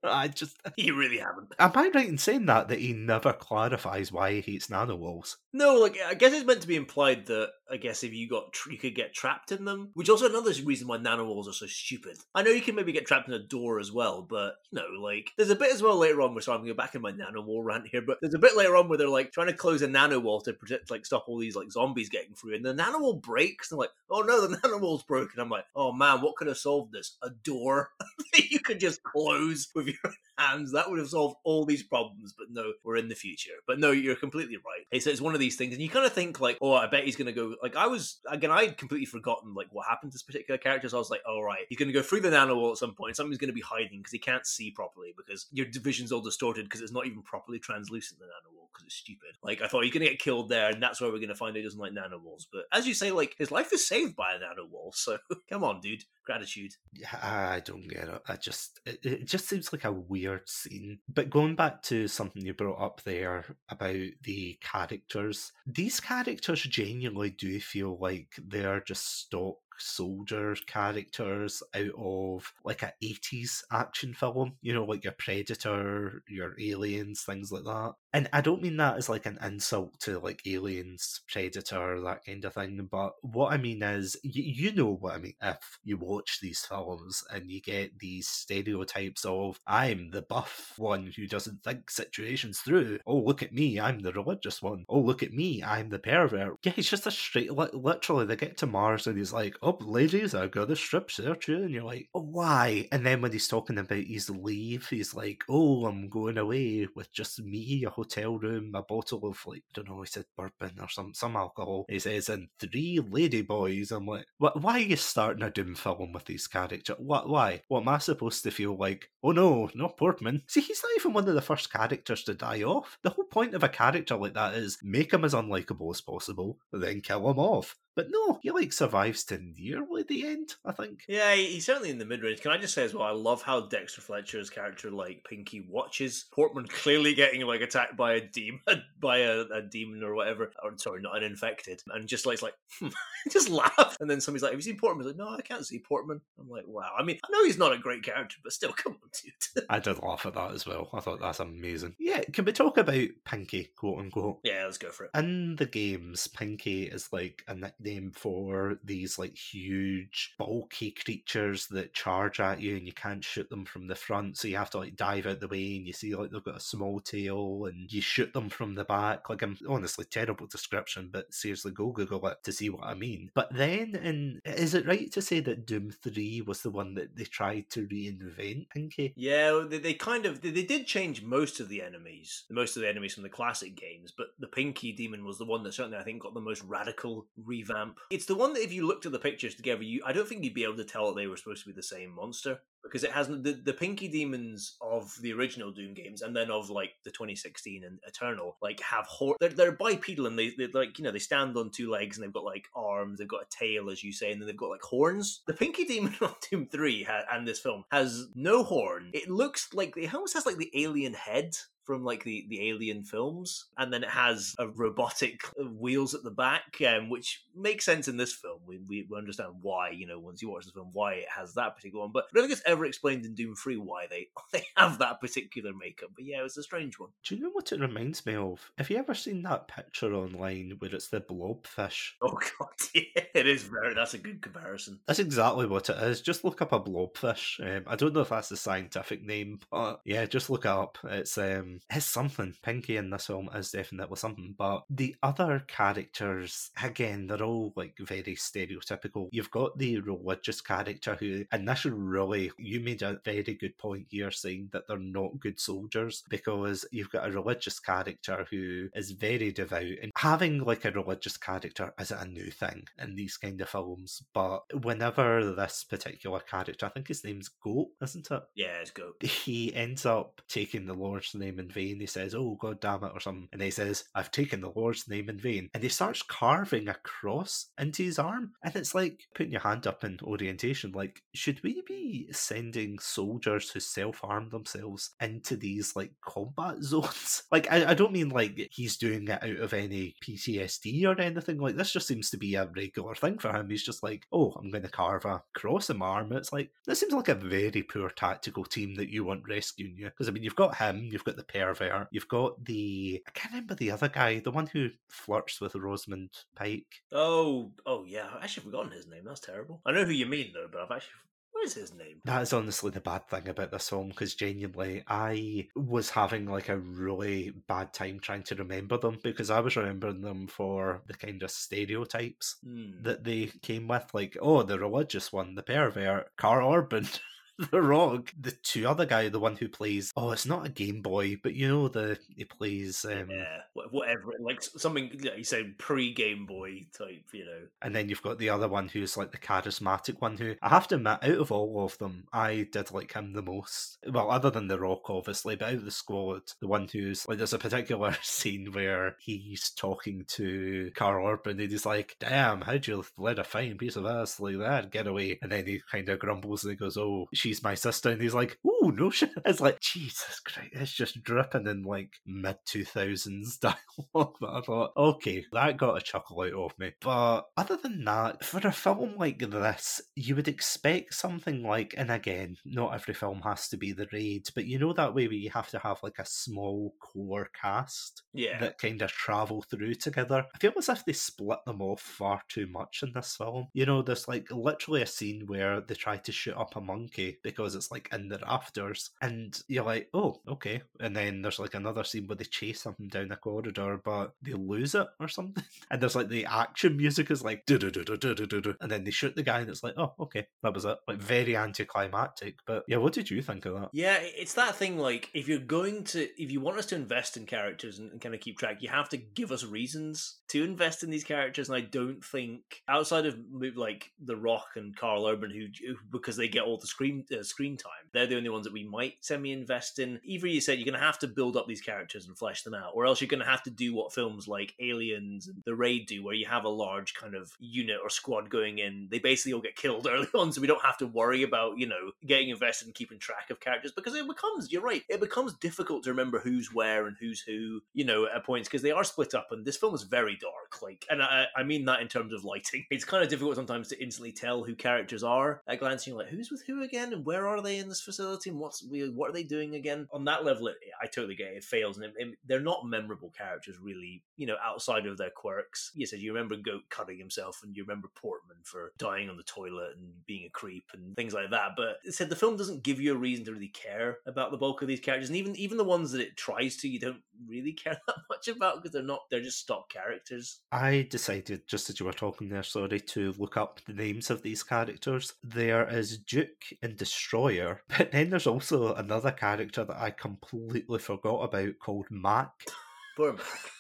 I just. You really haven't. Am I right in saying that, that he never clarifies why he hates nano walls? No, like I guess it's meant to be implied that I guess if you got you could get trapped in them, which also another reason why nano walls are so stupid. I know you can maybe get trapped in a door as well, but you know, like there's a bit as well later on. Where sorry, I'm going back in my nano wall rant here, but there's a bit later on where they're like trying to close a nano wall to protect, like stop all these like zombies getting through, and the nano wall breaks. And they're like, oh no, the nano wall's broken. I'm like, oh man, what could have solved this? A door that you could just close with your hands. That would have solved all these problems. But no, we're in the future. But no, you're completely right. It's, it's one of these things, and you kind of think like, oh, I bet he's going to go. Like I was again, I'd completely forgotten like what happened to this particular character. So I was like, all right, he's going to go through the nano wall at some point. Something's going to be hiding because he can't see properly because your vision's all distorted because it's not even properly translucent the nano wall because it's stupid. Like I thought you're going to get killed there, and that's where we're going to find he doesn't like nano walls. But as you say, like his life is saved by a nano wall. So come on, dude, gratitude. Yeah, I don't get it. I just it, it just seems like a weird scene. But going back to something you brought up there about the characters, these characters genuinely do feel like they're just stock soldier characters out of like a 80s action film you know like your predator your aliens things like that. And i don't mean that as like an insult to like aliens predator that kind of thing but what i mean is y- you know what i mean. If you watch these films and you get these stereotypes of i'm the buff one who doesn't think situations through oh look at me i'm the religious one oh look at me i'm the pervert yeah he's just a straight li- literally they get to mars and he's like oh ladies i got the strip search too and you're like oh, why? And then when he's talking about his leave he's like oh i'm going away with just me a hotel room a bottle of like i don't know he said bourbon or some some alcohol. He says and three lady boys. I'm like why are you starting a doom film with these characters what why? What am i supposed to feel like? Oh no not portman. See he's not even one of the first characters to die off. The whole point of a character like that is make him as unlikable as possible then kill him off But no, he like survives to nearly the end, I think. Yeah, he's certainly in the mid range. Can I just say as well, I love how Dexter Fletcher's character, like Pinky, watches Portman clearly getting like attacked by a demon, by a, a demon or whatever. Or sorry, not an infected, and just like, like hmm, just laugh. And then somebody's like, "Have you seen Portman?" He's like, "No, I can't see Portman." I'm like, "Wow." I mean, I know he's not a great character, but still, come on, dude. I did laugh at that as well. I thought that's amazing. Yeah, can we talk about Pinky, quote unquote? yeah, let's go for it. In the games, Pinky is like a nickname for these like huge, bulky creatures that charge at you and you can't shoot them from the front, so you have to like dive out the way and you see like they've got a small tail and you shoot them from the back. Like I'm honestly terrible description, but seriously go Google it to see what I mean. But then in is it right to say that Doom 3 was the one that they tried to reinvent Pinky? Yeah, they, they kind of they, they did change most of the enemies, most of the enemies from the classic games, but the Pinky Demon was the one that certainly I think got the most radical revamp. It's the one that if you looked at the pictures together, you I don't think you'd be able to tell that they were supposed to be the same monster because it has the the Pinky Demons of the original Doom games and then of like the 2016 and Eternal like have hor- they're, they're bipedal and they they like you know they stand on two legs and they've got like arms, they've got a tail as you say, and then they've got like horns. The Pinky Demon of Doom 3 ha- and this film has no horn. It looks like it almost has like the alien head from like the the alien films and then it has a robotic uh, wheels at the back um, which makes sense in this film we, we understand why you know once you watch the film why it has that particular one but I don't think it's ever explained in Doom 3 why they they have that particular makeup but yeah it's a strange one Do you know what it reminds me of? Have you ever seen that picture online where it's the blobfish? oh god yeah it is very that's a good comparison That's exactly what it is. Just look up a blobfish. Um, I don't know if that's the scientific name, but yeah, just look it up. It's um, it's something. Pinky in this film is definitely something. But the other characters, again, they're all like very stereotypical. You've got the religious character who, and initially, really, you made a very good point here saying that they're not good soldiers because you've got a religious character who is very devout and having like a religious character isn't a new thing in these kind of films. But whenever this particular character, I think his name's Goat, isn't it? yeah it's go He ends up taking the Lord's name in vain. He says, Oh, god damn it, or something. And he says, I've taken the Lord's name in vain. And he starts carving a cross into his arm. And it's like putting your hand up in orientation. Like, should we be sending soldiers who self harm themselves into these like combat zones? like, I, I don't mean like he's doing it out of any PTSD or anything. Like, this just seems to be a regular thing for him. He's just like, Oh, I'm going to carve a cross in my arm. It's like, this seems like a very poor tactical team that you want rescuing you. Because, I mean, you've got him, you've got the pervert, you've got the. I can't remember the other guy, the one who flirts with Rosamund Pike. oh oh yeah I've actually forgotten his name that's terrible I know who you mean though but I've actually what is his name That is honestly the bad thing about this film because genuinely I was having like a really bad time trying to remember them because I was remembering them for the kind of stereotypes Hmm. that they came with, like, oh, the religious one, the pervert, Karl Urban. The Rock, the two other guy, the one who plays. Oh, it's not a Game Boy, but you know the he plays. Um, yeah, whatever. Like something yeah, you said pre Game Boy type, you know. And then you've got the other one who's like the charismatic one who I have to admit, out of all of them, I did like him the most. Well, other than The Rock, obviously, but out of the squad, the one who's like there's a particular scene where he's talking to Karl Urban and he's like, Damn, how'd you let a fine piece of ass like that get away? And then he kind of grumbles and he goes, Oh, she's my sister. And he's like, Ooh, no shit. It's like, Jesus Christ, it's just dripping in like mid 2000s dialogue. But I thought, okay, that got a chuckle out of me. But other than that, for a film like this, you would expect something like, and again, not every film has to be the raid, but you know that way where you have to have like a small core cast Yeah. that kind of travel through together. I feel as if they split them off far too much in this film. You know, there's like literally a scene where they try to shoot up a monkey because it's like in the rafters, and you're like, oh, okay. And then there's like another scene where they chase something down a corridor, but they lose it or something. And there's like the action music is like, and then they shoot the guy, and it's like, oh, okay, that was it. Like very anticlimactic. But yeah, what did you think of that? Yeah, it's that thing like if you're going to if you want us to invest in characters and, and kind of keep track, you have to give us reasons to invest in these characters. And I don't think outside of like The Rock and Karl Urban, who because they get all the screen uh, screen time, they're the only ones that we might semi invest in. Either you said you're going to have to build up these characters and flesh them out, or else you're going to have to do what films like Aliens and The Raid do, where you have a large kind of unit or squad going in. They basically all get killed early on, so we don't have to worry about, you know, getting invested and keeping track of characters because it becomes, you're right, it becomes difficult to remember who's where and who's who, you know, at points because they are split up. And this film is very dark. Like, and I, I mean that in terms of lighting. It's kind of difficult sometimes to instantly tell who characters are at glancing, like, who's with who again and where are they in this facility and what's what are they doing again? On that level, it, I totally get it. It fails, and it, it, they're not memorable characters, really. You know, outside of their quirks. You said you remember Goat cutting himself, and you remember Portman for dying on the toilet and being a creep and things like that. But it said the film doesn't give you a reason to really care about the bulk of these characters, and even even the ones that it tries to, you don't really care that much about because they're not they're just stock characters. I decided, just as you were talking there, sorry, to look up the names of these characters. There is Duke and Destroyer, but then there's also another character that I completely forgot about called Mac. Poor Mac.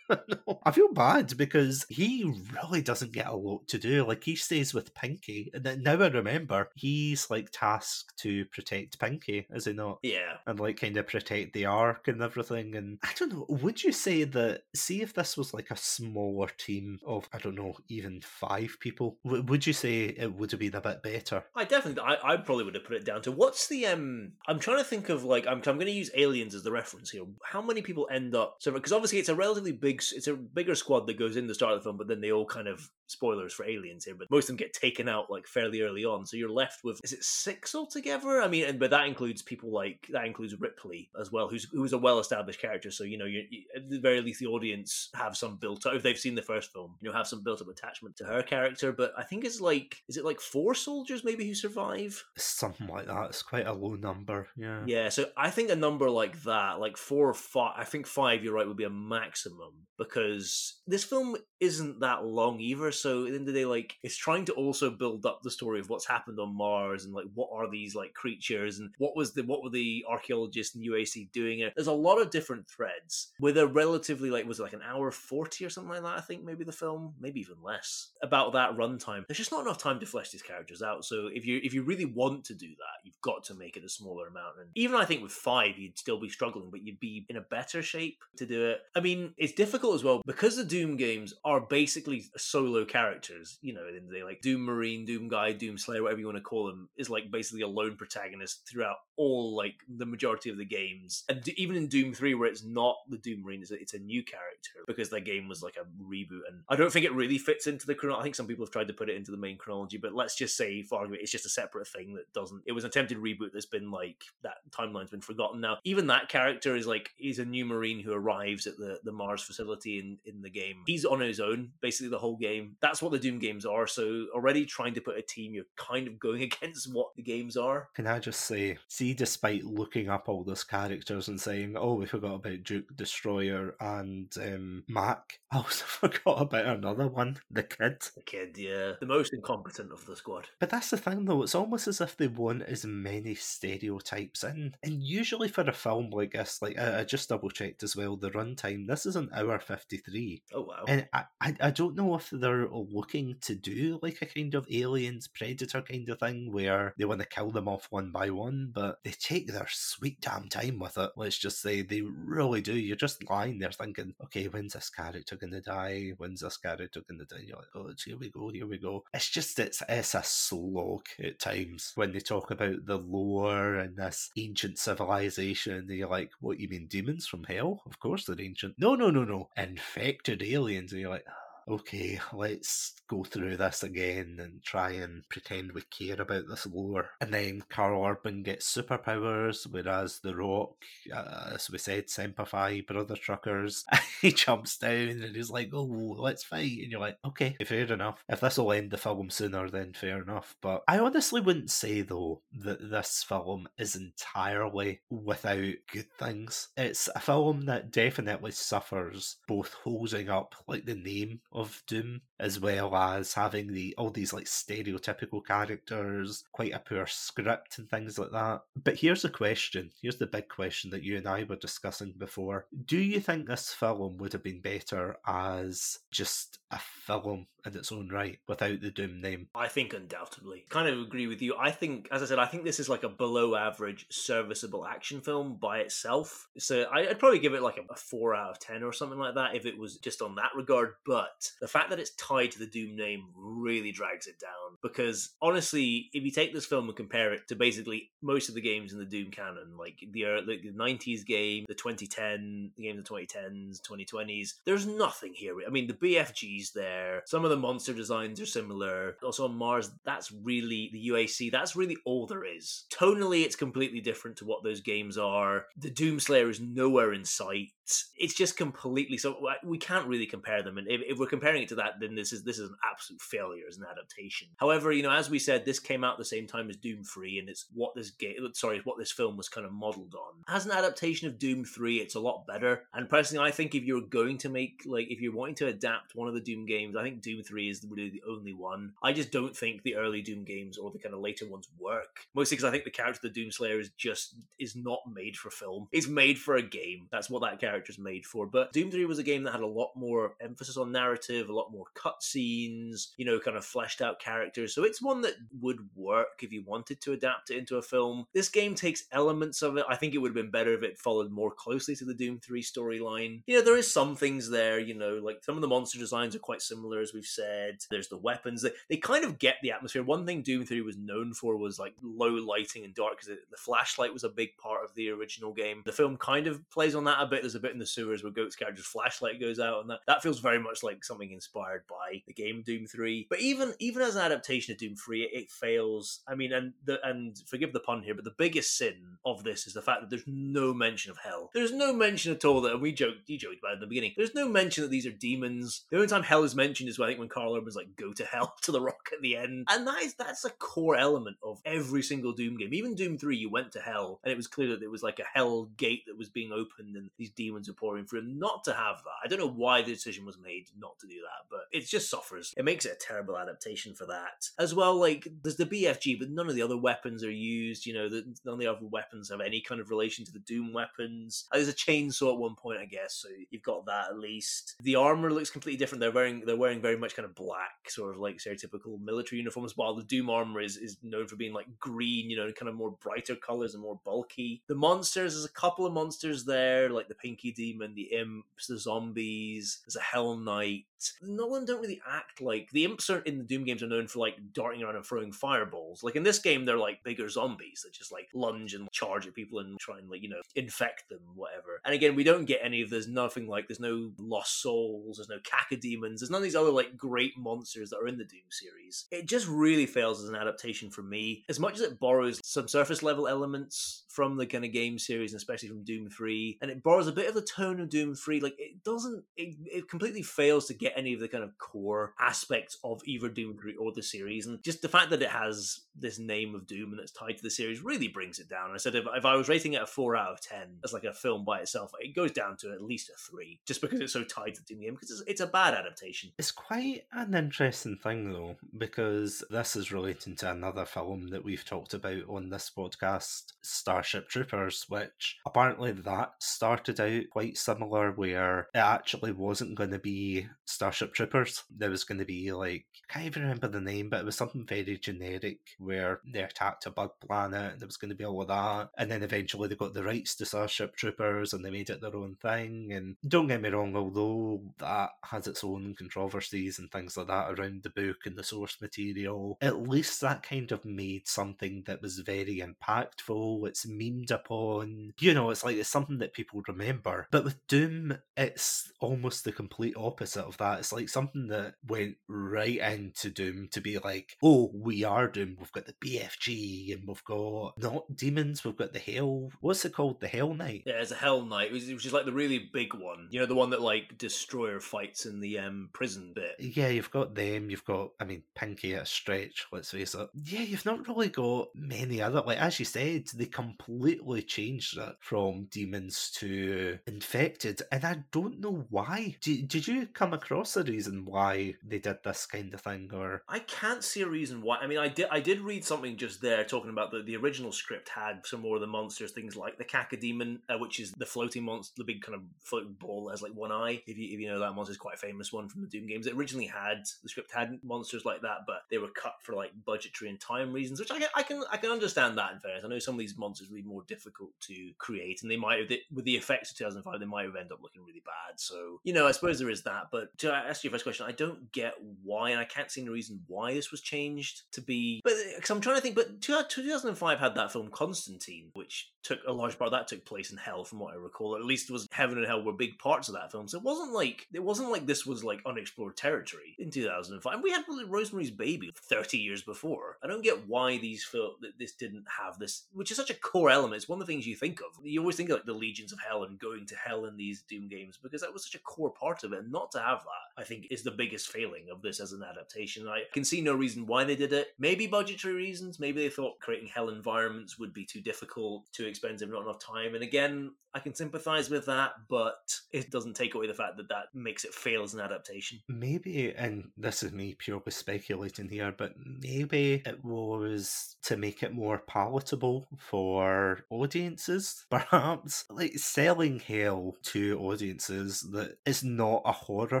I feel bad because he really doesn't get a lot to do. Like he stays with Pinky, and then now I remember he's like tasked to protect Pinky, is he not? Yeah, and like kind of protect the ark and everything. And I don't know. Would you say that? See if this was like a smaller team of I don't know, even five people. W- would you say it would have been a bit better? I definitely. I, I probably would have put it down to what's the um. I'm trying to think of like I'm. I'm going to use Aliens as the reference here. How many people end up? So because obviously it's a relatively big it's a bigger squad that goes in the start of the film, but then they all kind of spoilers for aliens here, but most of them get taken out like fairly early on. So you're left with is it six altogether? I mean, and but that includes people like that includes Ripley as well, who's who's a well established character. So you know, you, at the very least, the audience have some built up if they've seen the first film, you know, have some built up attachment to her character. But I think it's like is it like four soldiers maybe who survive? Something like that. It's quite a low number. Yeah. Yeah. So I think a number like that, like four or five, I think five. You're right, would be a maximum because this film isn't that long either. So at the end of the day, like it's trying to also build up the story of what's happened on Mars and like what are these like creatures and what was the what were the archaeologists and UAC doing it. There's a lot of different threads with a relatively like was it like an hour forty or something like that. I think maybe the film, maybe even less about that runtime. There's just not enough time to flesh these characters out. So if you if you really want to do that, you've got to make it a smaller amount. And even I think with five, you'd still be struggling, but you'd be in a better shape to do it. I mean, it's difficult as well because the Doom games are basically solo characters. You know, at the end of the day, like Doom Marine, Doom Guy, Doom Slayer, whatever you want to call them, is like basically a lone protagonist throughout all like the majority of the games. And even in Doom Three, where it's not the Doom Marine, it's a, it's a new character because their game was like a reboot. And I don't think it really fits into the chronology. I think some people have tried to put it into the main chronology, but let's just say, for argument, it's just a separate thing that doesn't. It was an attempted reboot that's been like that timeline's been forgotten now. Even that character is like he's a new Marine who arrives at the the Mars facility in in the game. He's on his own basically the whole game. That's what the Doom games are. So already trying to put a team, you're kind of going against what the games are. Can I just say, see, despite looking up all those characters and saying, "Oh, we forgot about Duke Destroyer and um, Mac," I also forgot about another one, the kid. The kid, yeah, the most incompetent of the squad. But that's the thing, though. It's almost as if they want as many stereotypes in, and usually for a film like this, like I, I just double checked as well, the runtime. This is an hour fifty-three. Oh wow! And I, I, I don't know if they're looking to do like a kind of aliens predator kind of thing where they want to kill them off one by one, but they take their sweet damn time with it. Let's just say they really do. You're just lying there thinking, okay, when's this character gonna die? When's this character gonna die? You're like, oh, here we go, here we go. It's just it's it's a slog at times when they talk about the lore and this ancient civilization. You're like, what you mean demons from hell? Of course they're ancient. No, no, no, no. Infected aliens. And you're like, okay, let's go through this again and try and pretend we care about this lore. And then Karl Urban gets superpowers, whereas The Rock, uh, as we said, Semperfi, Brother Truckers, he jumps down and he's like, oh, let's fight. And you're like, okay, fair enough. If this will end the film sooner, then fair enough. But I honestly wouldn't say, though, that this film is entirely without good things. It's a film that definitely suffers both holding up, like the name of Doom, as well as having the all these like stereotypical characters, quite a poor script and things like that. But here's the question. Here's the big question that you and I were discussing before. Do you think this film would have been better as just a film in its own right without the Doom name? I think undoubtedly. Kind of agree with you. I think, as I said, I think this is like a below average, serviceable action film by itself. So I'd probably give it like a, four out of ten or something like that if it was just on that regard. But the fact that it's tied to the Doom name really drags it down. Because honestly, if you take this film and compare it to basically most of the games in the Doom canon, like the, uh, like the 90s game, the 2010, the game of the 2010s, 2020s, there's nothing here. I mean, the BFG's there. Some of the monster designs are similar. Also on Mars, that's really the UAC. That's really all there is. Tonally, it's completely different to what those games are. The Doomslayer is nowhere in sight it's just completely so uh, we can't really compare them and if, if, we're comparing it to that then this is this is an absolute failure as an adaptation. However you know as we said this came out the same time as doom 3 and it's what this game sorry what this film was kind of modeled on. As an adaptation of doom 3 it's a lot better and personally i think if you're going to make like if you're wanting to adapt one of the doom games i think doom 3 is really the only one. I just don't think the early doom games or the kind of later ones work mostly because i think the character the doom slayer is just is not made for film. It's made for a game. That's what that character characters made for. But Doom 3 was a game that had a lot more emphasis on narrative, a lot more cutscenes, you know, kind of fleshed out characters. So it's one that would work if you wanted to adapt it into a film. This game takes elements of it. I think it would have been better if it followed more closely to the Doom 3 storyline. You know, there is some things there, you know, like some of the monster designs are quite similar, as we've said. There's the weapons. They, they kind of get the atmosphere. One thing Doom 3 was known for was like low lighting and dark because the flashlight was a big part of the original game. The film kind of plays on that a bit. There's a bit in the sewers where Goat's character's flashlight goes out, and that that feels very much like something inspired by the game Doom Three. But even even as an adaptation of Doom Three, it, it fails. I mean, and the and forgive the pun here, but the biggest sin of this is the fact that there's no mention of hell. There's no mention at all that and we joked you joked about in the beginning. There's no mention that these are demons. The only time hell is mentioned is when I think when Karl Urban's like go to hell to the rock at the end, and that is that's a core element of every single Doom game. Even Doom Three, you went to hell, and it was clear that it was like a hell gate that was being opened, and these demons are pouring through. Not to have that. I don't know why the decision was made not to do that, but it just suffers. It makes it a terrible adaptation for that. As well, like there's the BFG, but none of the other weapons are used. You know, the, none of the other weapons have any kind of relation to the Doom weapons. Uh, there's a chainsaw at one point, I guess, so you've got that at least. The armor looks completely different. They're wearing they're wearing very much kind of black, sort of like stereotypical military uniforms, while the Doom armor is is known for being like green, you know, kind of more brighter colors and more bulky. The monsters, there's a couple of monsters there, like the Pinky Demon, the imps, the zombies, there's a Hell Knight. No one don't really act like the imps are in the Doom games are known for like darting around and throwing fireballs. Like in this game, they're like bigger zombies that just like lunge and charge at people and try and like you know infect them, whatever. And again, we don't get any of there's nothing like there's no lost souls, there's no cacodemons, there's none of these other like great monsters that are in the Doom series. It just really fails as an adaptation for me. As much as it borrows some surface level elements from the kind of game series, and especially from Doom 3, and it borrows a bit of the tone of Doom 3. Like it doesn't, it, it completely fails to get any of the kind of core aspects of either Doom 3 or the series. And just the fact that it has this name of Doom and it's tied to the series really brings it down. I said if, if I was rating it a 4 out of 10 as like a film by itself, it goes down to at least a 3, just because it's so tied to Doom game, because it's, it's a bad adaptation. It's quite an interesting thing though, because this is relating to another film that we've talked about on this podcast, Starship Troopers, which apparently that started out quite similar where it actually wasn't going to be Starship Troopers. There was going to be like, I can't even remember the name, but it was something very generic where they attacked a bug planet and there was going to be all of that. And then eventually they got the rights to Starship Troopers and they made it their own thing. And don't get me wrong, although that has its own controversies and things like that around the book and the source material, at least that kind of made something that was very impactful. It's memed upon. You know, it's like it's something that people remember. But with Doom, it's almost the complete opposite of that. It's like something that went right into Doom to be like, oh, we are Doom. We've got the BFG and we've got not demons, we've got the Hell. What's it called? The Hell Knight. Yeah, it's a Hell Knight, which is like the really big one. You know, the one that like Destroyer fights in the um, prison bit. Yeah, you've got them. You've got, I mean, Pinky at a stretch, let's face it. Yeah, you've not really got many other, like, as you said, they completely completely changed it from demons to infected, and I don't know why. Did, did you come across a reason why they did this kind of thing, or I can't see a reason why. I mean, I did I did read something just there talking about the, the original script had some more of the monsters, things like the cacodemon, uh, which is the floating monster, the big kind of floating ball that has like one eye. If you, if you know that monster is quite a famous one from the Doom games. It originally had the script had monsters like that, but they were cut for like budgetary and time reasons, which I can I can I can understand that. In fairness, I know some of these monsters would be more difficult to create, and they might have with the effects of 2005, they might have ended up looking really bad. So you know, I suppose there is that. But to ask your first question, I don't get why, and I can't see any reason why this was changed to be. But uh, because I'm trying to think, but 2005 uh, had that film Constantine, which took a large part of that took place in hell, from what I recall. At least was heaven and hell were big parts of that film. So it wasn't like it wasn't like this was like unexplored territory in 2005. We had Rosemary's Baby 30 years before. I don't get why these feel that this didn't have this, which is such a core element. It's one of the things you think of. You always think of like the legions of hell and going to hell in these Doom games because that was such a core part of it. And not to have that, I think, is the biggest failing of this as an adaptation. I can see no reason why they did it. Maybe budgetary reasons. Maybe they thought creating hell environments would be too difficult, too expensive, not enough time. And again, I can sympathize with that, but it doesn't take away the fact that that makes it fail as an adaptation. Maybe, and this is me purely speculating here, but maybe it was to make it more palatable for audiences, perhaps. Like selling Hell to audiences that is not a horror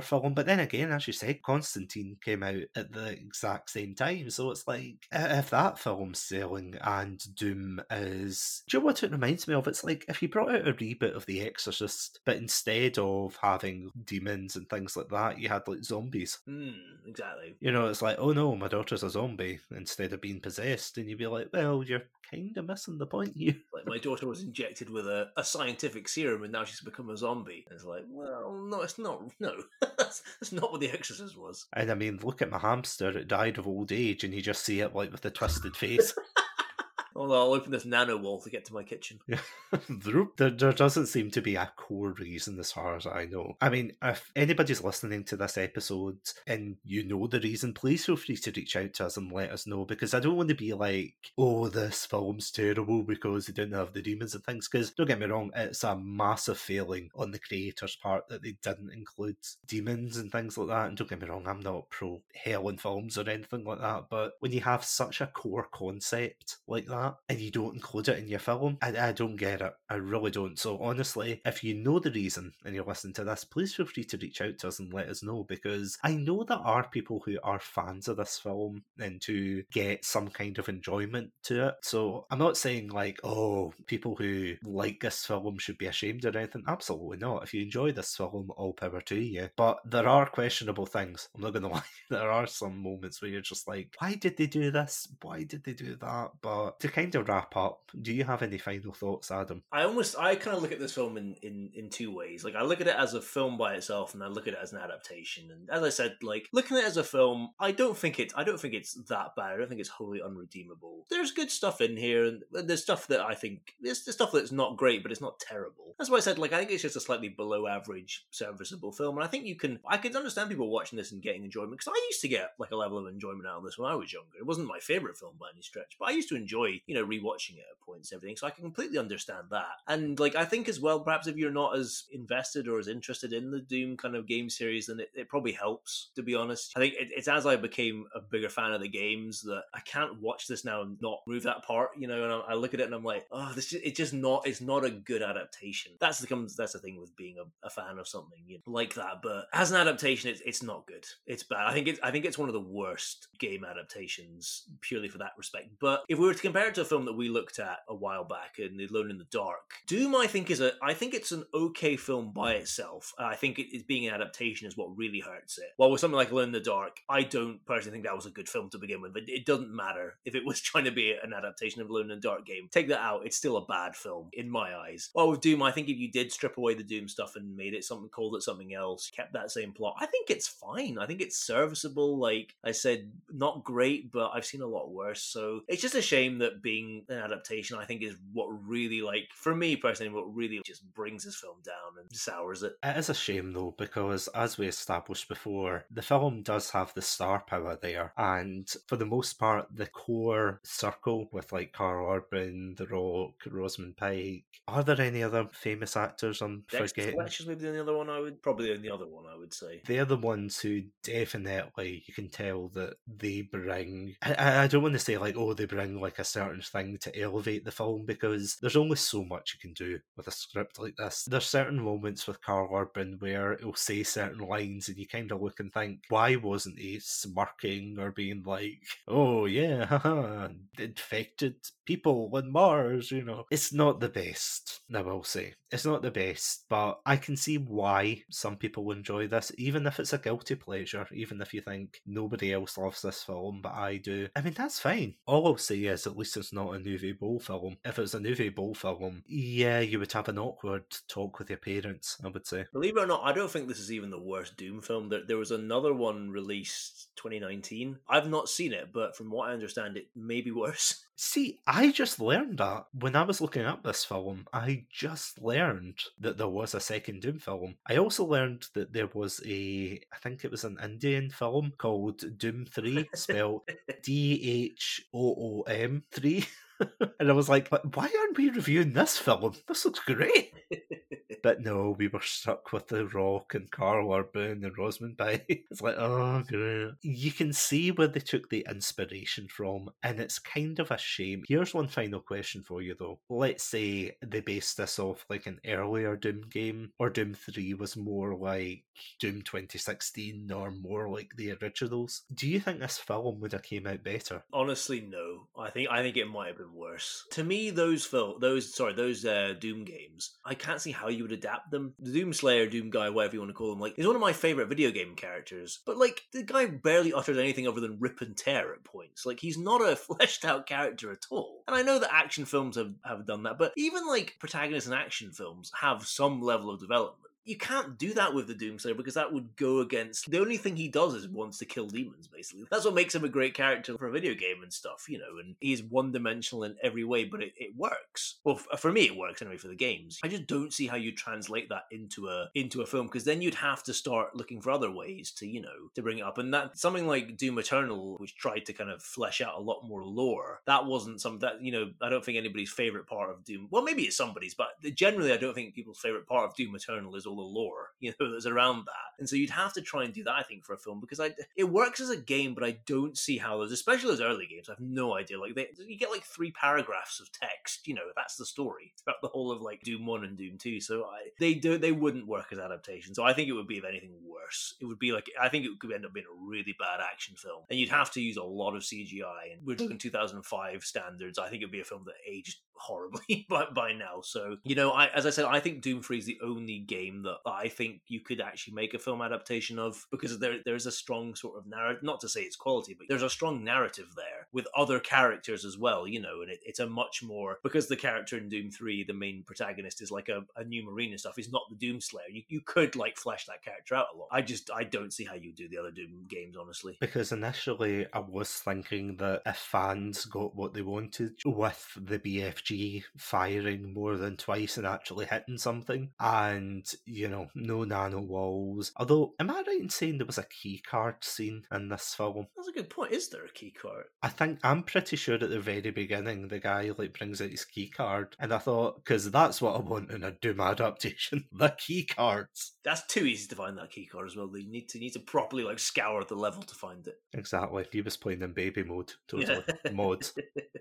film. But then again, as you said, Constantine came out at the exact same time. So it's like, if that film's selling and Doom is. Do you know what it reminds me of? It's like if you brought out a reboot of The Exorcist, but instead of having demons and things like that, you had like zombies. Mm, exactly. You know, it's like, oh no, my daughter's a zombie instead of being possessed. And you'd be like, well, you're kind of missing the point here. Like my daughter was injected with a, a scientific serum and now she's become a zombie. And it's like, well, no, it's not. No, that's, that's not what The Exorcist was. And I mean, look at my hamster. It died of old age, and you just see it like with a twisted face. Although I'll open this nano wall to get to my kitchen. Yeah. there, there doesn't seem to be a core reason as far as I know. I mean, if anybody's listening to this episode and you know the reason, please feel free to reach out to us and let us know because I don't want to be like, oh, this film's terrible because they didn't have the demons and things. Because don't get me wrong, it's a massive failing on the creator's part that they didn't include demons and things like that. And don't get me wrong, I'm not pro hell in films or anything like that. But when you have such a core concept like that, that and you don't include it in your film, I, I don't get it. I really don't. So honestly, if you know the reason and you're listening to this, please feel free to reach out to us and let us know because I know there are people who are fans of this film and to get some kind of enjoyment to it. So I'm not saying like, oh, people who like this film should be ashamed or anything. Absolutely not. If you enjoy this film, all power to you. But there are questionable things. I'm not going to lie. There are some moments where you're just like, why did they do this? Why did they do that? But to kind of wrap up, do you have any final thoughts, Adam? I almost I kind of look at this film in, in in two ways. Like I look at it as a film by itself, and I look at it as an adaptation. And as I said, like looking at it as a film, I don't think it I don't think it's that bad. I don't think it's wholly unredeemable. There's good stuff in here, and there's stuff that I think there's, there's stuff that's not great, but it's not terrible. That's why I said like I think it's just a slightly below average serviceable film, and I think you can I can understand people watching this and getting enjoyment because I used to get like a level of enjoyment out of this when I was younger. It wasn't my favorite film by any stretch, but I used to enjoy you know rewatching it at points everything. So I can completely understand that. And like I think as well, perhaps if you're not as invested or as interested in the Doom kind of game series, then it, it probably helps. To be honest, I think it, it's as I became a bigger fan of the games that I can't watch this now and not move that part. You know, and I, I look at it and I'm like, oh, this just, it's just not. It's not a good adaptation. That's the. That's the thing with being a, a fan of something you know, like that. But as an adaptation, it's it's not good. It's bad. I think it's I think it's one of the worst game adaptations purely for that respect. But if we were to compare a film that we looked at a while back in Alone in the Dark. Doom, I think, is a I think it's an okay film by itself. I think it is being an adaptation is what really hurts it. While with something like Alone in the Dark, I don't personally think that was a good film to begin with. But it doesn't matter if it was trying to be an adaptation of Alone in the Dark game. Take that out, it's still a bad film in my eyes. While with Doom, I think if you did strip away the Doom stuff and made it something, called it something else, kept that same plot, I think it's fine. I think it's serviceable. Like I said, not great, but I've seen a lot worse. So it's just a shame that being an adaptation, I think is what really like for me personally, what really just brings this film down and sours it. It is a shame though, because as we established before, the film does have the star power there, and for the most part, the core circle with like Karl Urban, The Rock, Rosamund Pike. Are there any other famous actors I'm Dexter forgetting? Fletcher's maybe the only other one I would probably the only other one I would say. They're the ones who definitely you can tell that they bring. I, I don't want to say like, oh, they bring like a certain thing to elevate the film because there's only so much you can do with a script like this. There's certain moments with Karl Urban where he'll say certain lines and you kind of look and think, why wasn't he smirking or being like, oh yeah, haha, infected people on Mars, you know? It's not the best, I will say. It's not the best, but I can see why some people enjoy this, even if it's a guilty pleasure, even if you think nobody else loves this film, but I do. I mean, that's fine. All I'll say is at least it's not an Uwe Boll film. If it was an Uwe Boll film, yeah, you would have an awkward talk with your parents, I would say. Believe it or not, I don't think this is even the worst Doom film. There, there was another one released 2019. I've not seen it, but from what I understand, it may be worse. See, I just learned that when I was looking up this film. I just learned that there was a second Doom film. I also learned that there was a, I think it was an Indian film called Doom 3, spelled D H O O M 3. and I was like, but why aren't we reviewing this film? This looks great. But no, we were stuck with The Rock and Karl Urban and Rosamund Pike. It's like, oh, great. You can see where they took the inspiration from, and it's kind of a shame. Here's one final question for you, though. Let's say they based this off like an earlier Doom game, or Doom 3 was more like Doom 2016, or more like the originals. Do you think this film would have came out better? Honestly, no. I think I think it might have been worse. To me, those film, those sorry, those uh, Doom games, I can't see how you would adapt them. The Doom Slayer, Doom Guy, whatever you want to call him, like is one of my favorite video game characters. But like the guy barely utters anything other than rip and tear at points. Like he's not a fleshed out character at all. And I know that action films have have done that, but even like protagonists in action films have some level of development you can't do that with the Doomslayer because that would go against the only thing he does is wants to kill demons, basically. That's what makes him a great character for a video game and stuff, you know, and he's one dimensional in every way, but it, it works. Well, f- for me it works anyway for the games. I just don't see how you translate that into a into a film because then you'd have to start looking for other ways to, you know, to bring it up. And that something like Doom Eternal, which tried to kind of flesh out a lot more lore, that wasn't something that, you know, I don't think anybody's favorite part of Doom. Well, maybe it's somebody's, but generally I don't think people's favorite part of Doom Eternal is all the lore, you know, that's around that. And so you'd have to try and do that, I think, for a film because I it works as a game, but I don't see how those, especially those early games. I have no idea. Like they, you get like three paragraphs of text. You know, that's the story throughout the whole of like Doom One and Doom Two. So I, they do they wouldn't work as adaptations. So I think it would be if anything worse. It would be like I think it could end up being a really bad action film, and you'd have to use a lot of CGI. And we're talking mm. 2005 standards. I think it'd be a film that aged horribly by, by now. So, you know, I, as I said, I think Doom 3 is the only game that I think you could actually make a film adaptation of because there there's a strong sort of narrative, not to say it's quality, but there's a strong narrative there with other characters as well, you know, and it, it's a much more, because the character in Doom 3, the main protagonist, is like a, a new marine and stuff, he's not the Doom Slayer. You, you could like flesh that character out a lot. I just, I don't see how you do the other Doom games, honestly. Because initially I was thinking that if fans got what they wanted with the BFG firing more than twice and actually hitting something, and you know, no nano walls. Although, am I right in saying there was a key card scene in this film? That's a good point. Is there a key card? I think I'm pretty sure at the very beginning the guy like brings out his key card, and I thought because that's what I want in a Doom adaptation: the key cards. That's too easy to find that key card as well. You need to need to properly like scour the level to find it. Exactly. He was playing in baby mode, totally mod.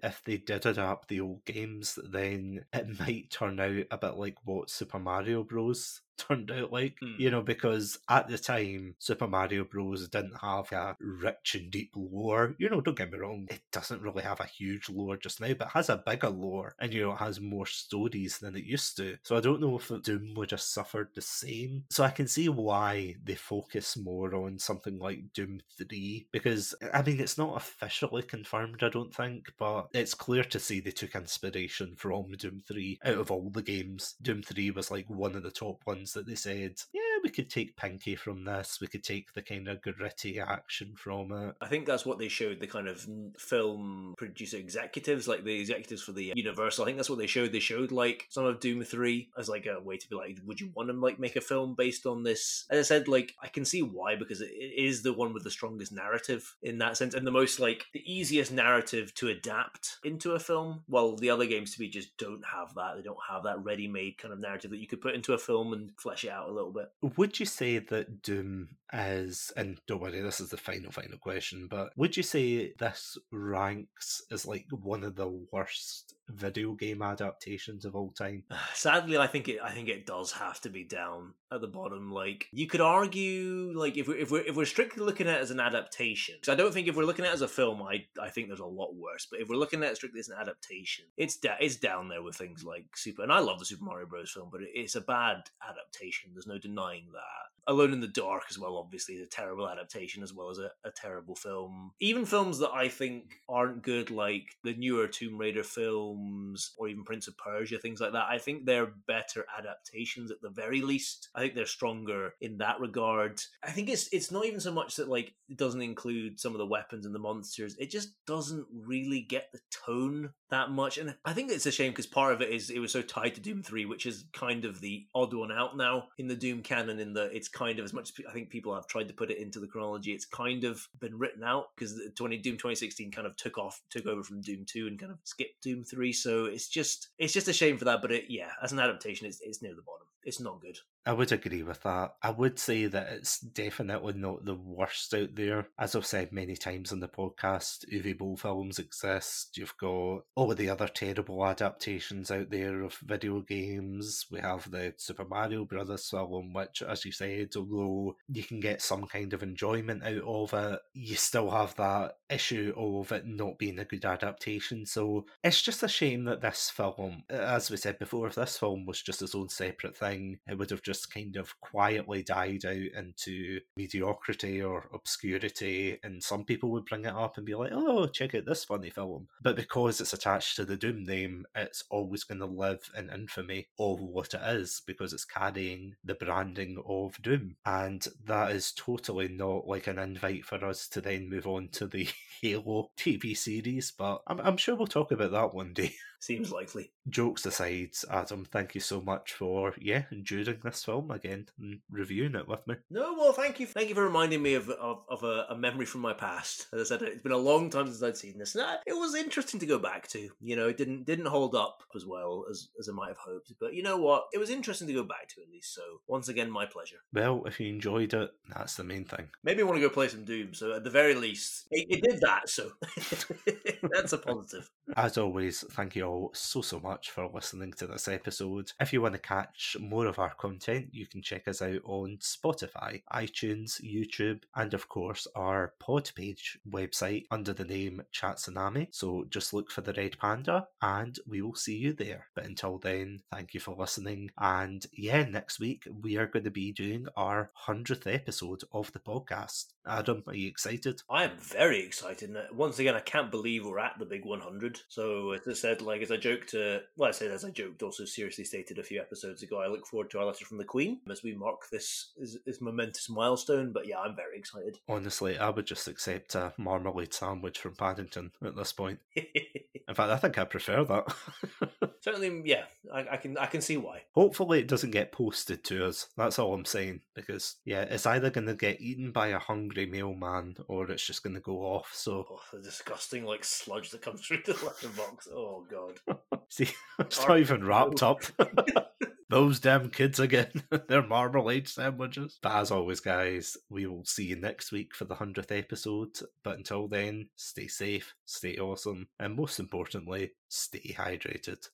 If they did adapt the old games, then it might turn out a bit like what Super Mario Bros. Turned out like, Hmm. you know, because at the time Super Mario Bros. didn't have a rich and deep lore. You know, don't get me wrong, it doesn't really have a huge lore just now, but it has a bigger lore and you know, it has more stories than it used to. So I don't know if Doom would have suffered the same So I can see why they focus more on something like Doom 3 because I mean it's not officially confirmed I don't think but it's clear to see they took inspiration from Doom 3 out of all the games. Doom 3 was like one of the top ones that they said, yeah, we could take Pinky from this, we could take the kind of gritty action from it. I think that's what they showed the kind of film producer executives, like the executives for the Universal. I think that's what they showed. They showed like some of Doom 3 as like a way to be like, would you want to like make a film based on this? As I said, like I can see why because it is the one with the strongest narrative in that sense and the most like the easiest narrative to adapt into a film. While the other games to me just don't have that. They don't have that ready-made kind of narrative that you could put into a film and flesh it out a little bit. Would you say that Doom is, and don't worry, this is the final, final question, but would you say this ranks as like one of the worst video game adaptations of all time? Sadly, I think it. I think it does have to be down at the bottom. Like you could argue, like if we're if we're if we're strictly looking at it as an adaptation, because I don't think if we're looking at it as a film, I I think there's a lot worse. But if we're looking at it strictly as an adaptation, it's da- it's down there with things like Super. And I love the Super Mario Bros. film, but it's a bad adaptation. There's no denying that. Alone in the Dark as well, obviously, is a terrible adaptation as well as a, a terrible film. Even films that I think aren't good, like the newer Tomb Raider films or even Prince of Persia, things like that, I think they're better adaptations at the very least. I think they're stronger in that regard. I think it's it's not even so much that like it doesn't include some of the weapons and the monsters. It just doesn't really get the tone that much. And I think it's a shame because part of it is it was so tied to Doom 3, which is kind of the odd one out now in the Doom canon, in that it's kind of as much as I think people have tried to put it into the chronology, it's kind of been written out because 20 Doom 2016 kind of took off, took over from Doom 2 and kind of skipped Doom 3. So it's just it's just a shame for that. But it, yeah, as an adaptation, it's, it's near the bottom. It's not good. I would agree with that. I would say that it's definitely not the worst out there. As I've said many times on the podcast, Uwe Boll films exist. You've got all of the other terrible adaptations out there of video games. We have the Super Mario Brothers film, which, as you said, although you can get some kind of enjoyment out of it, you still have that issue of it not being a good adaptation. So it's just a shame that this film, as we said before, if this film was just its own separate thing, it would have just kind of quietly died out into mediocrity or obscurity, and some people would bring it up and be like, "Oh, check out this funny film." But because it's attached to the Doom name, it's always going to live in infamy of what it is because it's carrying the branding of Doom, and that is totally not like an invite for us to then move on to the Halo TV series. But I'm, I'm sure we'll talk about that one day. Seems likely. Jokes aside, Adam, thank you so much for yeah enduring this film again and reviewing it with me. No, well, thank you, thank you for reminding me of of, of a, a, memory from my past. As I said, it's been a long time since I'd seen this, and it was interesting to go back to. You know, it didn't didn't hold up as well as as I might have hoped, but you know what? It was interesting to go back to at least. So once again, my pleasure. Well, if you enjoyed it, that's the main thing. Maybe I want to go play some Doom. So at the very least, it, it did that. So that's a positive. As always, thank you all so, so much for listening to this episode. If you want to catch more of our content, you can check us out on Spotify, iTunes, YouTube, and of course our Podpage website under the name Chatsunami. So just look for the Red Panda and we will see you there. But until then, thank you for listening. And yeah, next week we are going to be doing our 100th episode of the podcast. Adam, are you excited? I am very excited. Uh, once again, I can't believe we're at the big 100. So, as I said, like as I joked, to, well, I said as I joked, also seriously stated a few episodes ago, I look forward to our letter from the Queen as we mark this, this, this momentous milestone. But yeah, I'm very excited. Honestly, I would just accept a marmalade sandwich from Paddington at this point. In fact, I think I prefer that. Certainly, mm, yeah, I, I, can I can see why. Hopefully, it doesn't get posted to us. That's all I'm saying. Because yeah, it's either going to get eaten by a hungry mailman or it's just going to go off. So oh, the disgusting like sludge that comes through the letterbox. Oh god. see, it's not even wrapped up. Oh. Those damn kids again. Their marmalade sandwiches. But as always, guys, we will see you next week for the 100th episode. But until then, stay safe, stay awesome, and most importantly, stay hydrated.